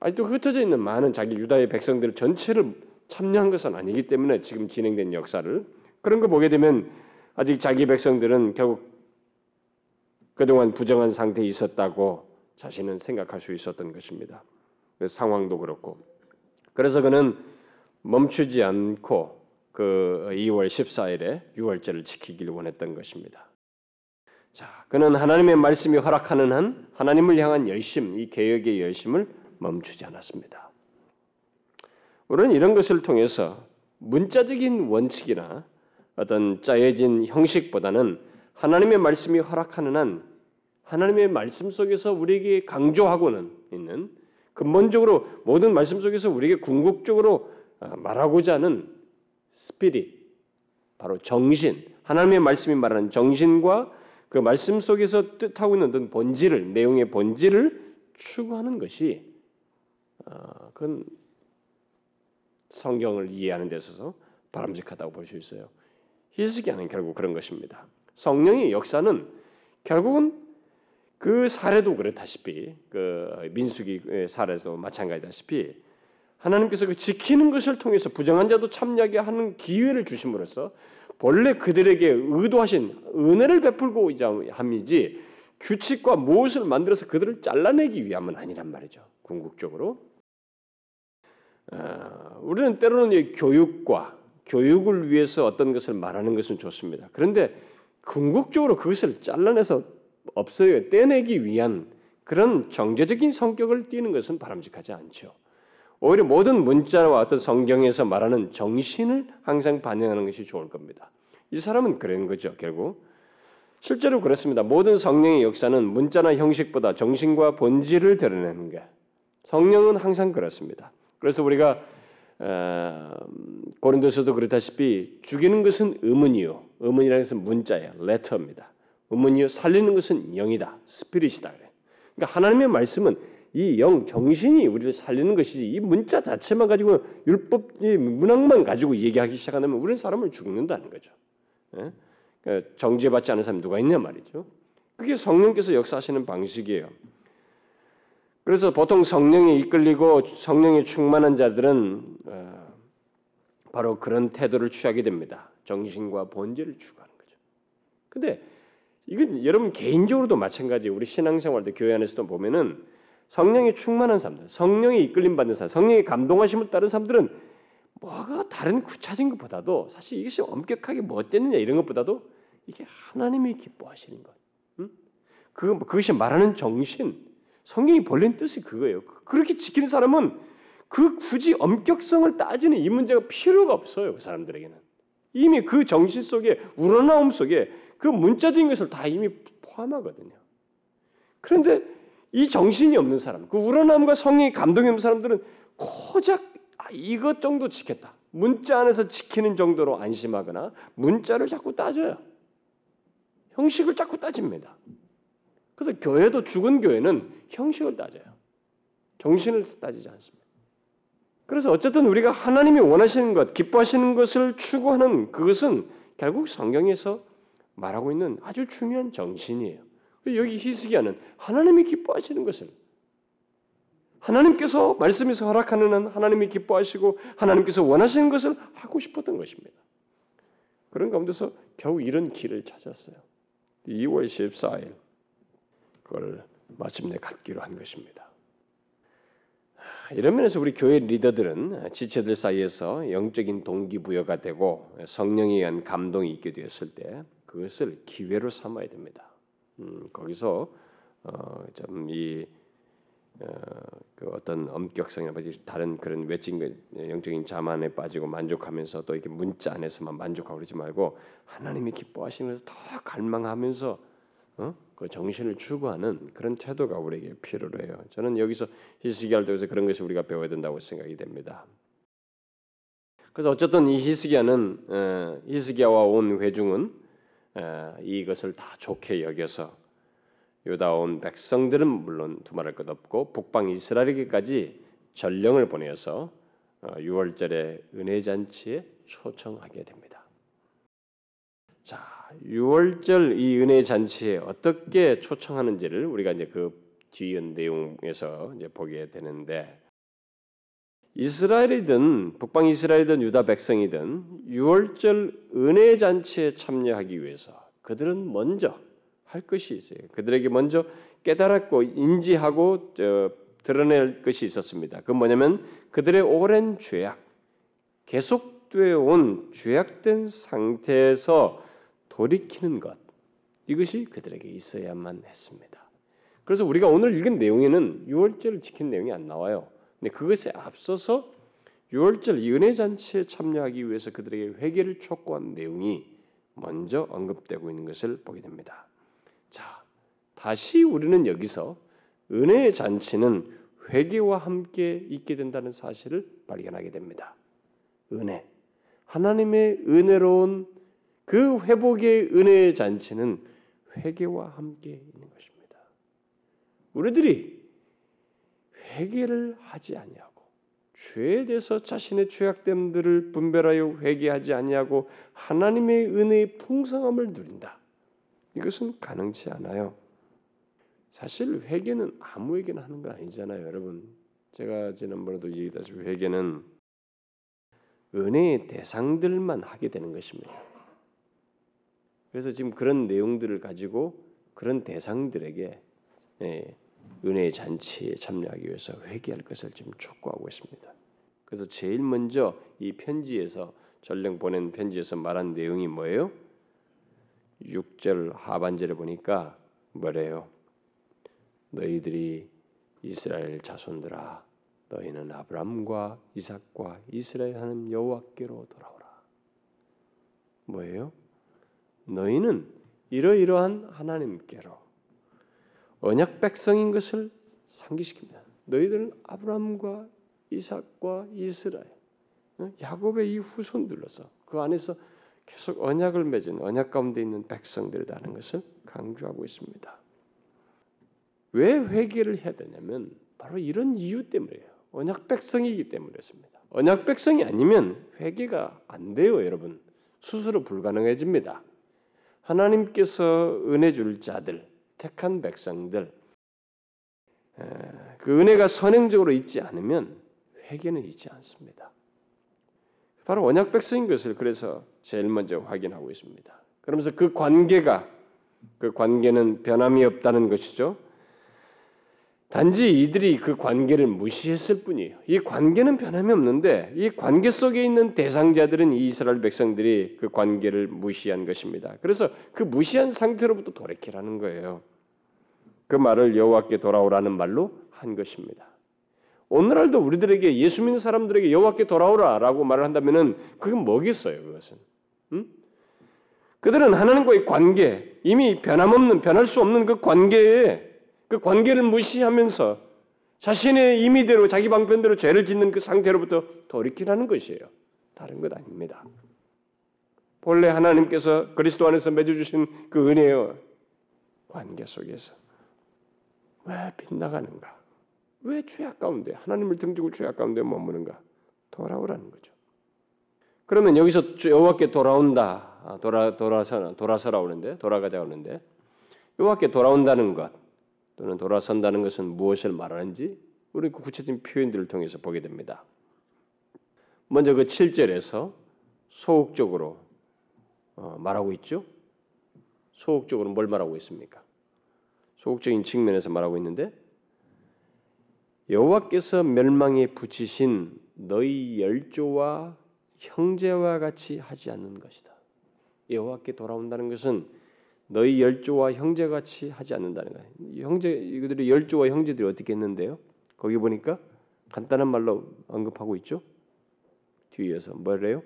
아직도 흩어져 있는 많은 자기 유다의 백성들 전체를 참여한 것은 아니기 때문에 지금 진행된 역사를 그런 거 보게 되면 아직 자기 백성들은 결국 그동안 부정한 상태에 있었다고 자신은 생각할 수 있었던 것입니다. 그 상황도 그렇고 그래서 그는 멈추지 않고 그 2월 14일에 6월절을 지키길 원했던 것입니다. 자, 그는 하나님의 말씀이 허락하는 한 하나님을 향한 열심, 이 개혁의 열심을 멈추지 않았습니다. 우리는 이런 것을 통해서 문자적인 원칙이나 어떤 짜여진 형식보다는 하나님의 말씀이 허락하는 한 하나님의 말씀 속에서 우리에게 강조하고는 있는 근본적으로 모든 말씀 속에서 우리에게 궁극적으로 아, 말하고자 하는 스피릿 바로 정신 하나님의 말씀이 말하는 정신과 그 말씀 속에서 뜻하고 있는 어떤 본질을 내용의 본질을 추구하는 것이 어, 그건 성경을 이해하는 데 있어서 바람직하다고 볼 수 있어요. 히스기야는 결국 그런 것입니다. 성령의 역사는 결국은 그 사례도 그렇다시피 그 민수기 사례도 마찬가지다시피 하나님께서 그 지키는 것을 통해서 부정한 자도 참여하게 하는 기회를 주심으로써 본래 그들에게 의도하신 은혜를 베풀고 함이지 규칙과 무엇을 만들어서 그들을 잘라내기 위함은 아니란 말이죠. 궁극적으로 어, 우리는 때로는 교육과 교육을 위해서 어떤 것을 말하는 것은 좋습니다. 그런데 궁극적으로 그것을 잘라내서 없어요 떼내기 위한 그런 정제적인 성격을 띠는 것은 바람직하지 않죠. 오히려 모든 문자와 어떤 성경에서 말하는 정신을 항상 반영하는 것이 좋을 겁니다. 이 사람은 그런 거죠, 결국. 실제로 그렇습니다. 모든 성령의 역사는 문자나 형식보다 정신과 본질을 드러내는 게 성령은 항상 그렇습니다. 그래서 우리가 어, 고린도서도 그렇다시피 죽이는 것은 의문이요. 의문이라는 것은 문자예요. 레터입니다. 의문이요. 살리는 것은 영이다. 스피릿이다. 그러니까 하나님의 말씀은 이 영 정신이 우리를 살리는 것이지 이 문자 자체만 가지고 율법 문학만 가지고 얘기하기 시작하면 우리는 사람을 죽는다는 거죠. 예? 그러니까 정죄받지 않은 사람이 누가 있냐 말이죠. 그게 성령께서 역사하시는 방식이에요. 그래서 보통 성령에 이끌리고 성령에 충만한 자들은 어, 바로 그런 태도를 취하게 됩니다. 정신과 본질을 추구하는 거죠. 근데 이건 여러분 개인적으로도 마찬가지. 우리 신앙생활도 교회 안에서도 보면은 성령이 충만한 사람들, 성령이 이끌림 받는 사람, 성령의 감동하심을 따른 사람들은 뭐가 다른 구차적인 것보다도 사실 이것이 엄격하게 뭐 됐느냐 이런 것보다도 이게 하나님이 기뻐하시는 것. 응? 그 그것이 말하는 정신, 성경이 벌린 뜻이 그거예요. 그렇게 지키는 사람은 그 굳이 엄격성을 따지는 이 문제가 필요가 없어요. 그 사람들에게는 이미 그 정신 속에 우러나옴 속에 그 문자적인 것을 다 이미 포함하거든요. 그런데 이 정신이 없는 사람, 그 우러남과 성령의 감동이 없는 사람들은 고작 아, 이것 정도 지켰다. 문자 안에서 지키는 정도로 안심하거나 문자를 자꾸 따져요. 형식을 자꾸 따집니다. 그래서 교회도 죽은 교회는 형식을 따져요. 정신을 따지지 않습니다. 그래서 어쨌든 우리가 하나님이 원하시는 것, 기뻐하시는 것을 추구하는 그것은 결국 성경에서 말하고 있는 아주 중요한 정신이에요. 여기 히스기야는 하나님이 기뻐하시는 것을 하나님께서 말씀에서 허락하는 한 하나님이 기뻐하시고 하나님께서 원하시는 것을 하고 싶었던 것입니다. 그런 가운데서 겨우 이런 길을 찾았어요. 2월 14일 그걸 마침내 갖기로 한 것입니다. 이런 면에서 우리 교회 리더들은 지체들 사이에서 영적인 동기부여가 되고 성령에 의한 감동이 있게 되었을 때 그것을 기회로 삼아야 됩니다. 음, 거기서 어, 좀이 어, 그 어떤 엄격성이나 다른 그런 외적인 그 영적인 자만에 빠지고 만족하면서 또 이렇게 문자 안에서만 만족하고 그러지 말고 하나님이 기뻐하시는 것을 더 갈망하면서 어? 그 정신을 추구하는 그런 태도가 우리에게 필요로 해요. 저는 여기서 히스기야를 통해서 그런 것이 우리가 배워야 된다고 생각이 됩니다. 그래서 어쨌든 이 히스기야는 어, 히스기야와 온 회중은 어, 이것을 다 좋게 여겨서 유다 온 백성들은 물론 두말할 것 없고 북방 이스라엘에게까지 전령을 보내서 6월절에 어, 은혜 잔치에 초청하게 됩니다. 자, 6월절 이 은혜 잔치에 어떻게 초청하는지를 우리가 이제 그 뒤은 내용에서 이제 보게 되는데 이스라엘이든 북방 이스라엘이든 유다 백성이든 6월절 은혜 잔치에 참여하기 위해서 그들은 먼저 할 것이 있어요. 그들에게 먼저 깨달았고 인지하고 어, 드러낼 것이 있었습니다. 그 뭐냐면 그들의 오랜 죄악, 계속되어 온 죄악된 상태에서 돌이키는 것 이것이 그들에게 있어야만 했습니다. 그래서 우리가 오늘 읽은 내용에는 유월절을 지킨 내용이 안 나와요. 근데 그것에 앞서서 유월절 은혜 잔치에 참여하기 위해서 그들에게 회개를 촉구한 내용이 먼저 언급되고 있는 것을 보게 됩니다. 자, 다시 우리는 여기서 은혜의 잔치는 회개와 함께 있게 된다는 사실을 발견하게 됩니다. 은혜. 하나님의 은혜로운 그 회복의 은혜의 잔치는 회개와 함께 있는 것입니다. 우리들이 회개를 하지 아니하고 죄에 대해서 자신의 죄악됨들을 분별하여 회개하지 아니하고 하나님의 은혜의 풍성함을 누린다. 이것은 가능치 않아요. 사실 회개는 아무에게나 하는 거 아니잖아요, 여러분. 제가 지난번에도 얘기했다시피 회개는 은혜의 대상들만 하게 되는 것입니다. 그래서 지금 그런 내용들을 가지고 그런 대상들에게 예, 은혜의 잔치에 참여하기 위해서 회개할 것을 지금 촉구하고 있습니다. 그래서 제일 먼저 이 편지에서 전령 보낸 편지에서 말한 내용이 뭐예요? 6절 하반절에 보니까 뭐래요? 너희들이 이스라엘 자손들아 너희는 아브람과 이삭과 이스라엘 하는 여호와께로 돌아오라. 뭐예요? 너희는 이러이러한 하나님께로 언약 백성인 것을 상기시킵니다. 너희들은 아브라함과 이삭과 이스라엘, 어? 야곱의 이 후손들로서 그 안에서 계속 언약을 맺은 언약 가운데 있는 백성들이라는 것을 강조하고 있습니다. 왜 회개를 해야 되냐면 바로 이런 이유 때문이에요. 언약 백성이기 때문이었습니다. 언약 백성이 아니면 회개가 안 돼요, 여러분. 스스로 불가능해집니다. 하나님께서 은혜 줄 자들, 택한 백성들, 그 은혜가 선행적으로 있지 않으면 회개는 있지 않습니다. 바로 언약 백성인 것을 그래서 제일 먼저 확인하고 있습니다. 그러면서 그 관계가 그 관계는 변함이 없다는 것이죠. 단지 이들이 그 관계를 무시했을 뿐이에요. 이 관계는 변함이 없는데 이 관계 속에 있는 대상자들은 이스라엘 백성들이 그 관계를 무시한 것입니다. 그래서 그 무시한 상태로부터 돌이키라는 거예요. 그 말을 여호와께 돌아오라는 말로 한 것입니다. 오늘날도 우리들에게 예수 믿는 사람들에게 여호와께 돌아오라라고 말을 한다면은 그게 뭐겠어요? 그것은 음? 그들은 하나님과의 관계 이미 변함없는 변할 수 없는 그 관계에 그 관계를 무시하면서 자신의 임의대로 자기 방편대로 죄를 짓는 그 상태로부터 돌이키라는 것이에요. 다른 것 아닙니다. 본래 하나님께서 그리스도 안에서 맺어주신 그 은혜의 관계 속에서 왜 빗나가는가? 왜 죄악 가운데 하나님을 등지고 죄악 가운데 머무는가? 돌아오라는 거죠. 그러면 여기서 여호와께 돌아온다, 아, 돌아 돌아서 돌아서라 오는데 돌아가자 오는데 여호와께 돌아온다는 것 또는 돌아선다는 것은 무엇을 말하는지 우리 그 구체적인 표현들을 통해서 보게 됩니다. 먼저 그 7절에서 소극적으로 어, 말하고 있죠. 소극적으로 뭘 말하고 있습니까? 소극적인 측면에서 말하고 있는데 여호와께서 멸망에 붙이신 너희 열조와 형제와 같이 하지 않는 것이다. 여호와께 돌아온다는 것은 너희 열조와 형제같이 하지 않는다는 거예요. 형제 이들이 열조와 형제들이 어떻게 했는데요? 거기 보니까 간단한 말로 언급하고 있죠. 뒤에서 뭐래요?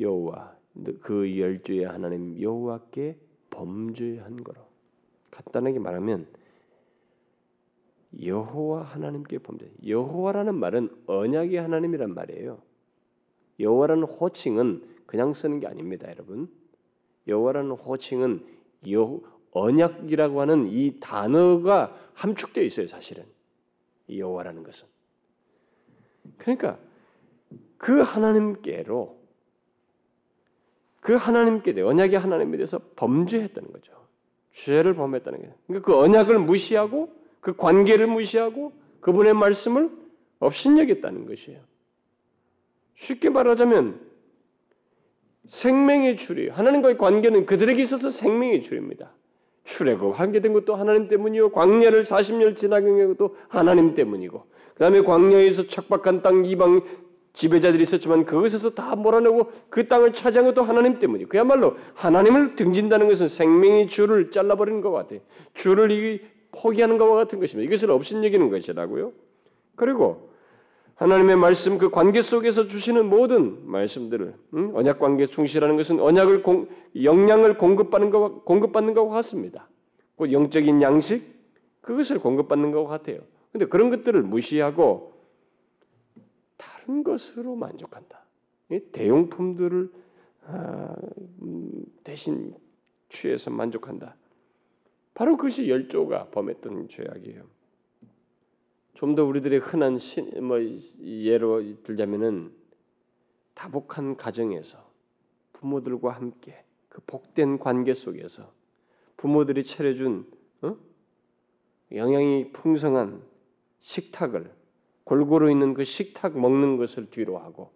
여호와 그 열조의 하나님 여호와께 범죄한 거로 간단하게 말하면 여호와 하나님께 범죄. 여호와라는 말은 언약의 하나님이란 말이에요. 여호와라는 호칭은 그냥 쓰는 게 아닙니다, 여러분. 여호와라는 호칭은 여 언약이라고 하는 이 단어가 함축되어 있어요, 사실은. 이 여호와라는 것은. 그러니까 그 하나님께로 그 하나님께 대해 언약의 하나님에 대해서 범죄했다는 거죠. 죄를 범했다는 거예요. 그러니까 그 언약을 무시하고 그 관계를 무시하고 그분의 말씀을 업신여겼다는 것이에요. 쉽게 말하자면 생명의 줄이 하나님과의 관계는 그들에게 있어서 생명의 줄입니다. 출애굽하게 된 것도 하나님 때문이요 광야를 40년 지나게 된 것도 하나님 때문이고 그다음에 광야에서 척박한 땅 이방 지배자들이 있었지만 그것에서 다 몰아내고 그 땅을 차지한 것도 하나님 때문이고 그야말로 하나님을 등진다는 것은 생명의 줄을 잘라버리는 것 같아요. 줄을 포기하는 것과 같은 것입니다. 이것을 없인 여기는 것이라고요. 그리고 하나님의 말씀 그 관계 속에서 주시는 모든 말씀들을 응? 언약 관계 충실하는 것은 언약을 공, 영양을 공급받는 것 공급받는 것과 같습니다. 곧 영적인 양식 그것을 공급받는 것과 같아요. 근데 그런 것들을 무시하고 다른 것으로 만족한다. 대용품들을 아, 음, 대신 취해서 만족한다. 바로 그것이 열조가 범했던 죄악이에요. 좀 더 우리들의 흔한 신, 뭐 예로 들자면은 다복한 가정에서 부모들과 함께 그 복된 관계 속에서 부모들이 차려준 어? 영양이 풍성한 식탁을 골고루 있는 그 식탁 먹는 것을 뒤로 하고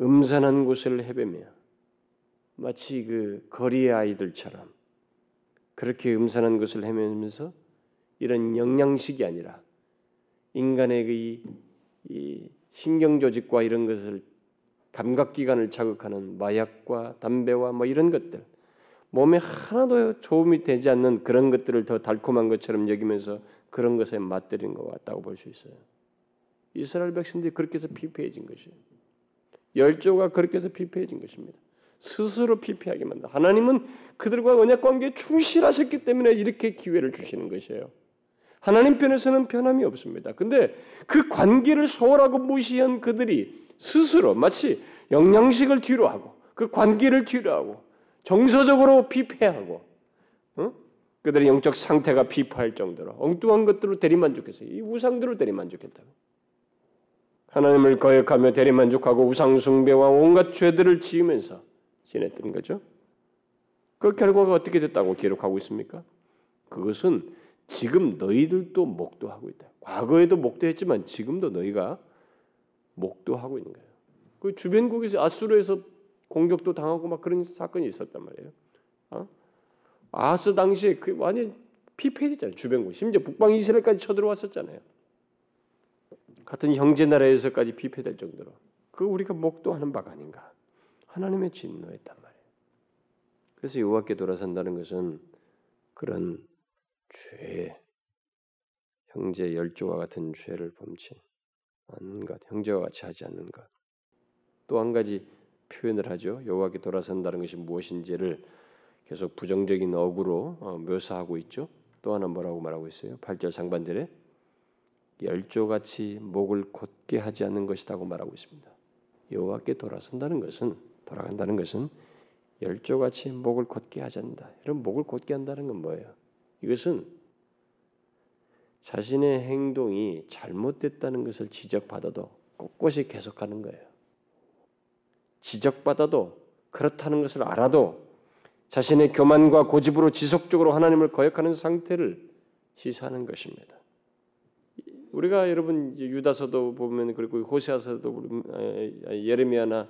음산한 곳을 헤매며 마치 그 거리의 아이들처럼 그렇게 음산한 것을 헤매면서 이런 영양식이 아니라 인간의 그 이, 이 신경 조직과 이런 것을 감각 기관을 자극하는 마약과 담배와 뭐 이런 것들 몸에 하나도 도움이 되지 않는 그런 것들을 더 달콤한 것처럼 여기면서 그런 것에 맞들인 것 같다고 볼 수 있어요. 이스라엘 백성들이 그렇게 해서 피폐해진 것이에요. 열조가 그렇게 해서 피폐해진 것입니다. 스스로 피폐하게 만다. 하나님은 그들과 언약 관계에 충실하셨기 때문에 이렇게 기회를 주시는 것이에요. 하나님 편에서는 변함이 없습니다. 근데 그 관계를 소홀하고 무시한 그들이 스스로 마치 영양식을 뒤로 하고 그 관계를 뒤로 하고 정서적으로 피폐하고 어? 그들의 영적 상태가 피폐할 정도로 엉뚱한 것들로 대리만족했어요. 이 우상들로 대리만족했다고. 하나님을 거역하며 대리만족하고 우상 숭배와 온갖 죄들을 지으면서 지냈던 거죠. 그 결과가 어떻게 됐다고 기록하고 있습니까? 그것은 지금 너희들도 목도하고 있다. 과거에도 목도했지만 지금도 너희가 목도하고 있는 거예요. 그 주변국에서 아수르에서 공격도 당하고 막 그런 사건이 있었단 말이에요. 어? 아스 당시에 그 완전 피폐해졌잖아요. 주변국 심지어 북방 이스라엘까지 쳐들어왔었잖아요. 같은 형제 나라에서까지 피폐될 정도로 그 우리가 목도하는 바가 아닌가. 하나님의 진노였단 말이에요. 그래서 여호와께 돌아선다는 것은 그런 죄, 형제 열조와 같은 죄를 범치 않는 것, 형제와 같이 하지 않는 것. 또 한 가지 표현을 하죠. 여호와께 돌아선다는 것이 무엇인지를 계속 부정적인 어구로 어, 묘사하고 있죠. 또 하나 뭐라고 말하고 있어요? 8절 상반절에 열조같이 목을 곧게 하지 않는 것이라고 말하고 있습니다. 여호와께 돌아선다는 것은 돌아간다는 것은 열조같이 목을 곧게 하지 않는다. 이런 목을 곧게 한다는 건 뭐예요? 이것은 자신의 행동이 잘못됐다는 것을 지적받아도 꼿꼿이 계속하는 거예요. 지적받아도 그렇다는 것을 알아도 자신의 교만과 고집으로 지속적으로 하나님을 거역하는 상태를 시사하는 것입니다. 우리가 여러분 유다서도 보면 그리고 호세아서도 예레미야나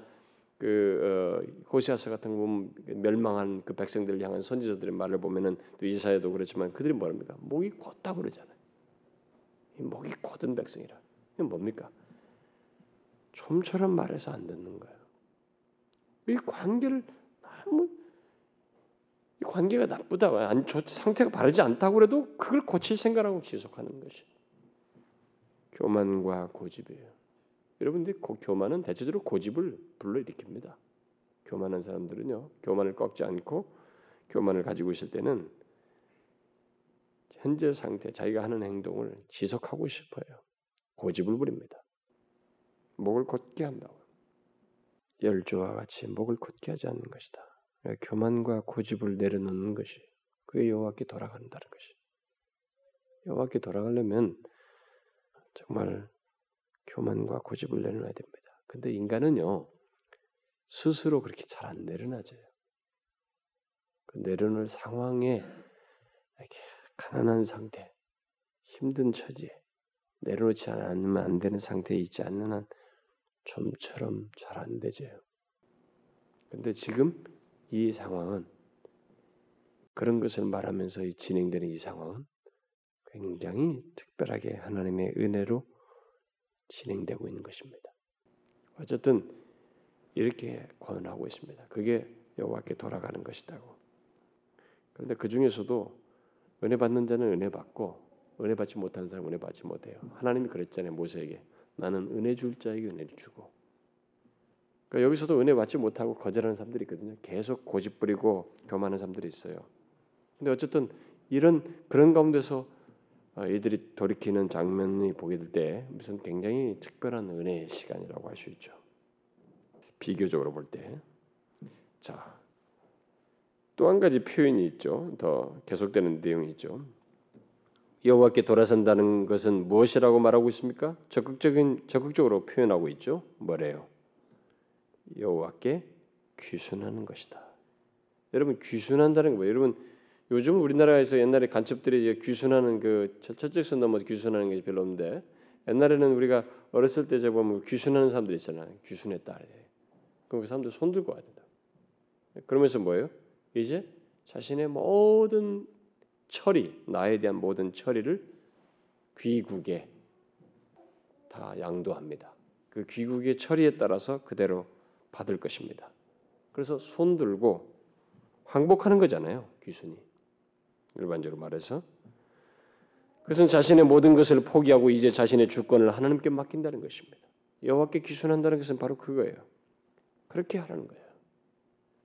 그 어, 호세아서 같은 거 보면 멸망한 그 백성들을 향한 선지자들의 말을 보면은 또 이사야도 그렇지만 그들이 뭐랍니까? 목이 곧다 그러잖아요. 목이 곧은 백성이라. 이건 뭡니까? 좀처럼 말해서 안 듣는 거예요. 이 관계를 너무 이 관계가 나쁘다고 안 좋, 상태가 바르지 않다고 그래도 그걸 고칠 생각하고 지속하는 것이 교만과 고집이에요. 여러분들이 교만은 대체적으로 고집을 불러일으킵니다. 교만한 사람들은요, 교만을 꺾지 않고 교만을 가지고 있을 때는 현재 상태, 자기가 하는 행동을 지속하고 싶어요. 고집을 부립니다. 목을 곧게 한다고. 열조와 같이 목을 곧게 하지 않는 것이다. 교만과 고집을 내려놓는 것이 그게 여호와께 돌아간다는 것이. 여호와께 돌아가려면 정말 교만과 고집을 내려놔야 됩니다. 근데 인간은요 스스로 그렇게 잘 안 내려놔져요. 그 내려놓을 상황에 이렇게 가난한 상태, 힘든 처지에 내려놓지 않으면 안 되는 상태에 있지 않는 한 좀처럼 잘 안 되져요. 근데 지금 이 상황은 그런 것을 말하면서 진행되는 이 상황은 굉장히 특별하게 하나님의 은혜로 진행되고 있는 것입니다. 어쨌든 이렇게 권하고 있습니다. 그게 여호와께 돌아가는 것이다고. 그런데 그 중에서도 은혜 받는 자는 은혜 받고 은혜 받지 못하는 사람은 은혜 받지 못해요. 하나님이 그랬잖아요 모세에게 나는 은혜 줄 자에게 은혜를 주고. 그러니까 여기서도 은혜 받지 못하고 거절하는 사람들이 있거든요. 계속 고집 부리고 교만한 사람들이 있어요. 근데 어쨌든 이런 그런 가운데서 어, 이들이 돌이키는 장면이 보게 될 때 무슨 굉장히 특별한 은혜의 시간이라고 할 수 있죠. 비교적으로 볼 때. 자, 또 한 가지 표현이 있죠. 더 계속되는 내용이 있죠. 여호와께 돌아선다는 것은 무엇이라고 말하고 있습니까? 적극적인 적극적으로 표현하고 있죠. 뭐래요? 여호와께 귀순하는 것이다. 여러분 귀순한다는 거 여러분 요즘 우리나라에서 옛날에 간첩들이 귀순하는 그 첫째선 넘어서 귀순하는 게 별로 없는데 옛날에는 우리가 어렸을 때 보면 귀순하는 사람들 있잖아요. 귀순했다. 그럼 그 사람들 손 들고 와야 된다. 그러면서 뭐예요? 이제 자신의 모든 처리, 나에 대한 모든 처리를 귀국에 다 양도합니다. 그 귀국의 처리에 따라서 그대로 받을 것입니다. 그래서 손 들고 항복하는 거잖아요. 귀순이. 일반적으로 말해서 그것은 자신의 모든 것을 포기하고 이제 자신의 주권을 하나님께 맡긴다는 것입니다. 여호와께 귀순한다는 것은 바로 그거예요. 그렇게 하라는 거예요.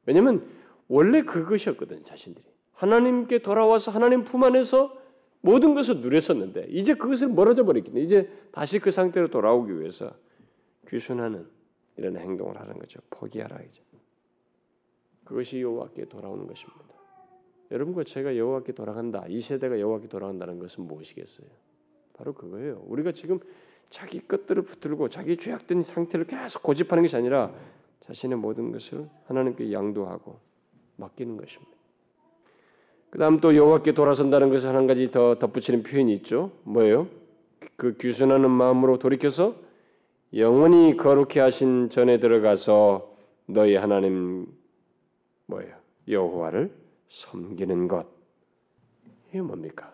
왜냐하면 원래 그것이었거든 자신들이 하나님께 돌아와서 하나님 품 안에서 모든 것을 누렸었는데 이제 그것을 멀어져 버렸기 이제 다시 그 상태로 돌아오기 위해서 귀순하는 이런 행동을 하는 거죠. 포기하라 이제. 그것이 여호와께 돌아오는 것입니다. 여러분과 제가 여호와께 돌아간다. 이 세대가 여호와께 돌아간다는 것은 무엇이겠어요? 바로 그거예요. 우리가 지금 자기 것들을 붙들고 자기 죄악된 상태를 계속 고집하는 것이 아니라 자신의 모든 것을 하나님께 양도하고 맡기는 것입니다. 그다음 또 여호와께 돌아선다는 것을 한 가지 더 덧붙이는 표현이 있죠. 뭐예요? 그 규순하는 마음으로 돌이켜서 영원히 거룩해 하신 전에 들어가서 너희 하나님 뭐예요? 여호와를 섬기는 것. 이게 뭡니까?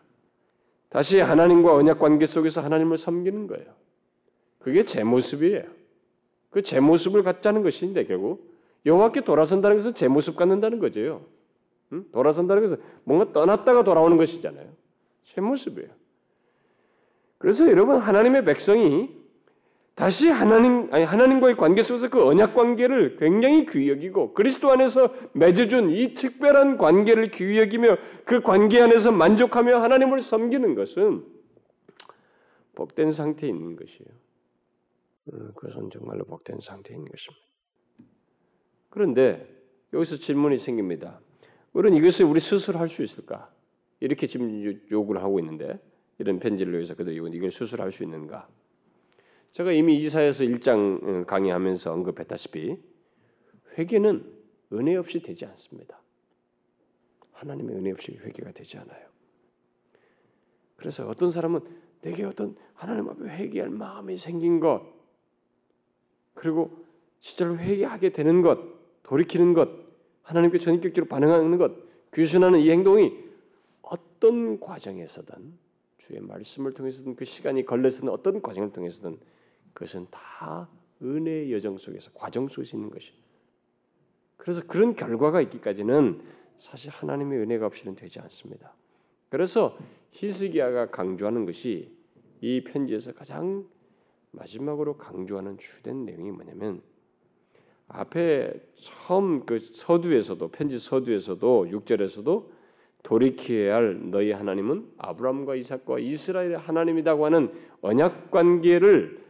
다시 하나님과 언약 관계 속에서 하나님을 섬기는 거예요. 그게 제 모습이에요. 그 제 모습을 갖자는 것인데 결국 여호와께 돌아선다는 것은 제 모습 갖는다는 거죠. 응? 돌아선다는 것은 뭔가 떠났다가 돌아오는 것이잖아요. 제 모습이에요. 그래서 여러분 하나님의 백성이 다시 하나님 아니 하나님과의 관계 속에서 그 언약 관계를 굉장히 귀히 여기고 그리스도 안에서 맺어준 이 특별한 관계를 귀히 여기며 그 관계 안에서 만족하며 하나님을 섬기는 것은 복된 상태에 있는 것이에요. 어, 그것은 정말로 복된 상태에 있는 것입니다. 그런데 여기서 질문이 생깁니다. 우리는 이것을 우리 스스로 할 수 있을까? 이렇게 지금 요구를 하고 있는데 이런 편지를 위해서 그들이 이걸 스스로 할 수 있는가? 제가 이미 이사에서 1장 어, 강의하면서 언급했다시피 회개는 은혜 없이 되지 않습니다. 하나님의 은혜 없이 회개가 되지 않아요. 그래서 어떤 사람은 내게 어떤 하나님 앞에 회개할 마음이 생긴 것 그리고 진짜로 회개하게 되는 것 돌이키는 것 하나님께 전격적으로 반응하는 것 귀순하는 이 행동이 어떤 과정에서든 주의 말씀을 통해서든 그 시간이 걸려서든 어떤 과정을 통해서든 그것은 다 은혜의 여정 속에서 과정 속에 있는 것이. 그래서 그런 결과가 있기까지는 사실 하나님의 은혜가 없이는 되지 않습니다. 그래서 히스기야가 강조하는 것이 이 편지에서 가장 마지막으로 강조하는 주된 내용이 뭐냐면 앞에 처음 그 서두에서도 편지 서두에서도 6절에서도 돌이켜야 할 너희 하나님은 아브라함과 이삭과 이스라엘의 하나님이라고 하는 언약 관계를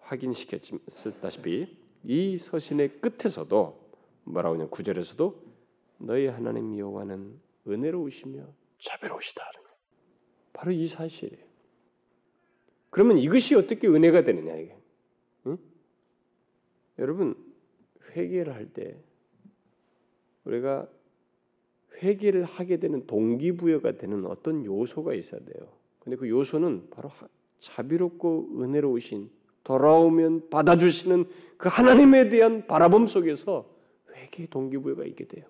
확인시켰다시피 이 서신의 끝에서도 뭐라고 하냐 구절에서도 너희 하나님 여호와는 은혜로우시며 자비로우시다. 바로 이 사실이에요. 그러면 이것이 어떻게 은혜가 되느냐 이게. 응? 여러분 회개를 할 때 우리가 회개를 하게 되는 동기부여가 되는 어떤 요소가 있어야 돼요. 근데 그 요소는 바로 자비롭고 은혜로우신 돌아오면 받아주시는 그 하나님에 대한 바라봄 속에서 회개 동기부여가 있게 돼요.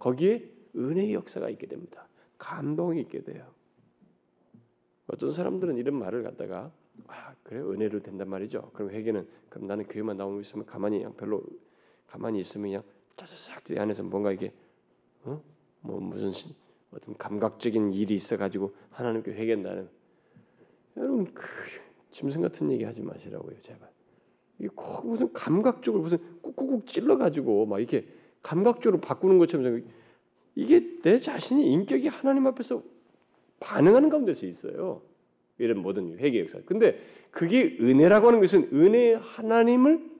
거기에 은혜의 역사가 있게 됩니다. 감동이 있게 돼요. 어떤 사람들은 이런 말을 갖다가 아 그래 은혜를 된단 말이죠. 그럼 회개는 그럼 나는 교회만 나오고 있으면 가만히 별로 가만히 있으면 그냥 짜자작 내 안에서 뭔가 이게 어? 뭐 무슨 어떤 감각적인 일이 있어 가지고 하나님께 회개한다는 여러분 그 짐승 같은 얘기 하지 마시라고요, 제발. 이게 꼭 무슨 감각적으로 무슨 꾹꾹꾹 찔러 가지고 막 이렇게 감각적으로 바꾸는 것처럼 이게 내 자신이 인격이 하나님 앞에서 반응하는 가운데서 있어요. 이런 모든 회개 역사. 근데 그게 은혜라고 하는 것은 은혜 하나님을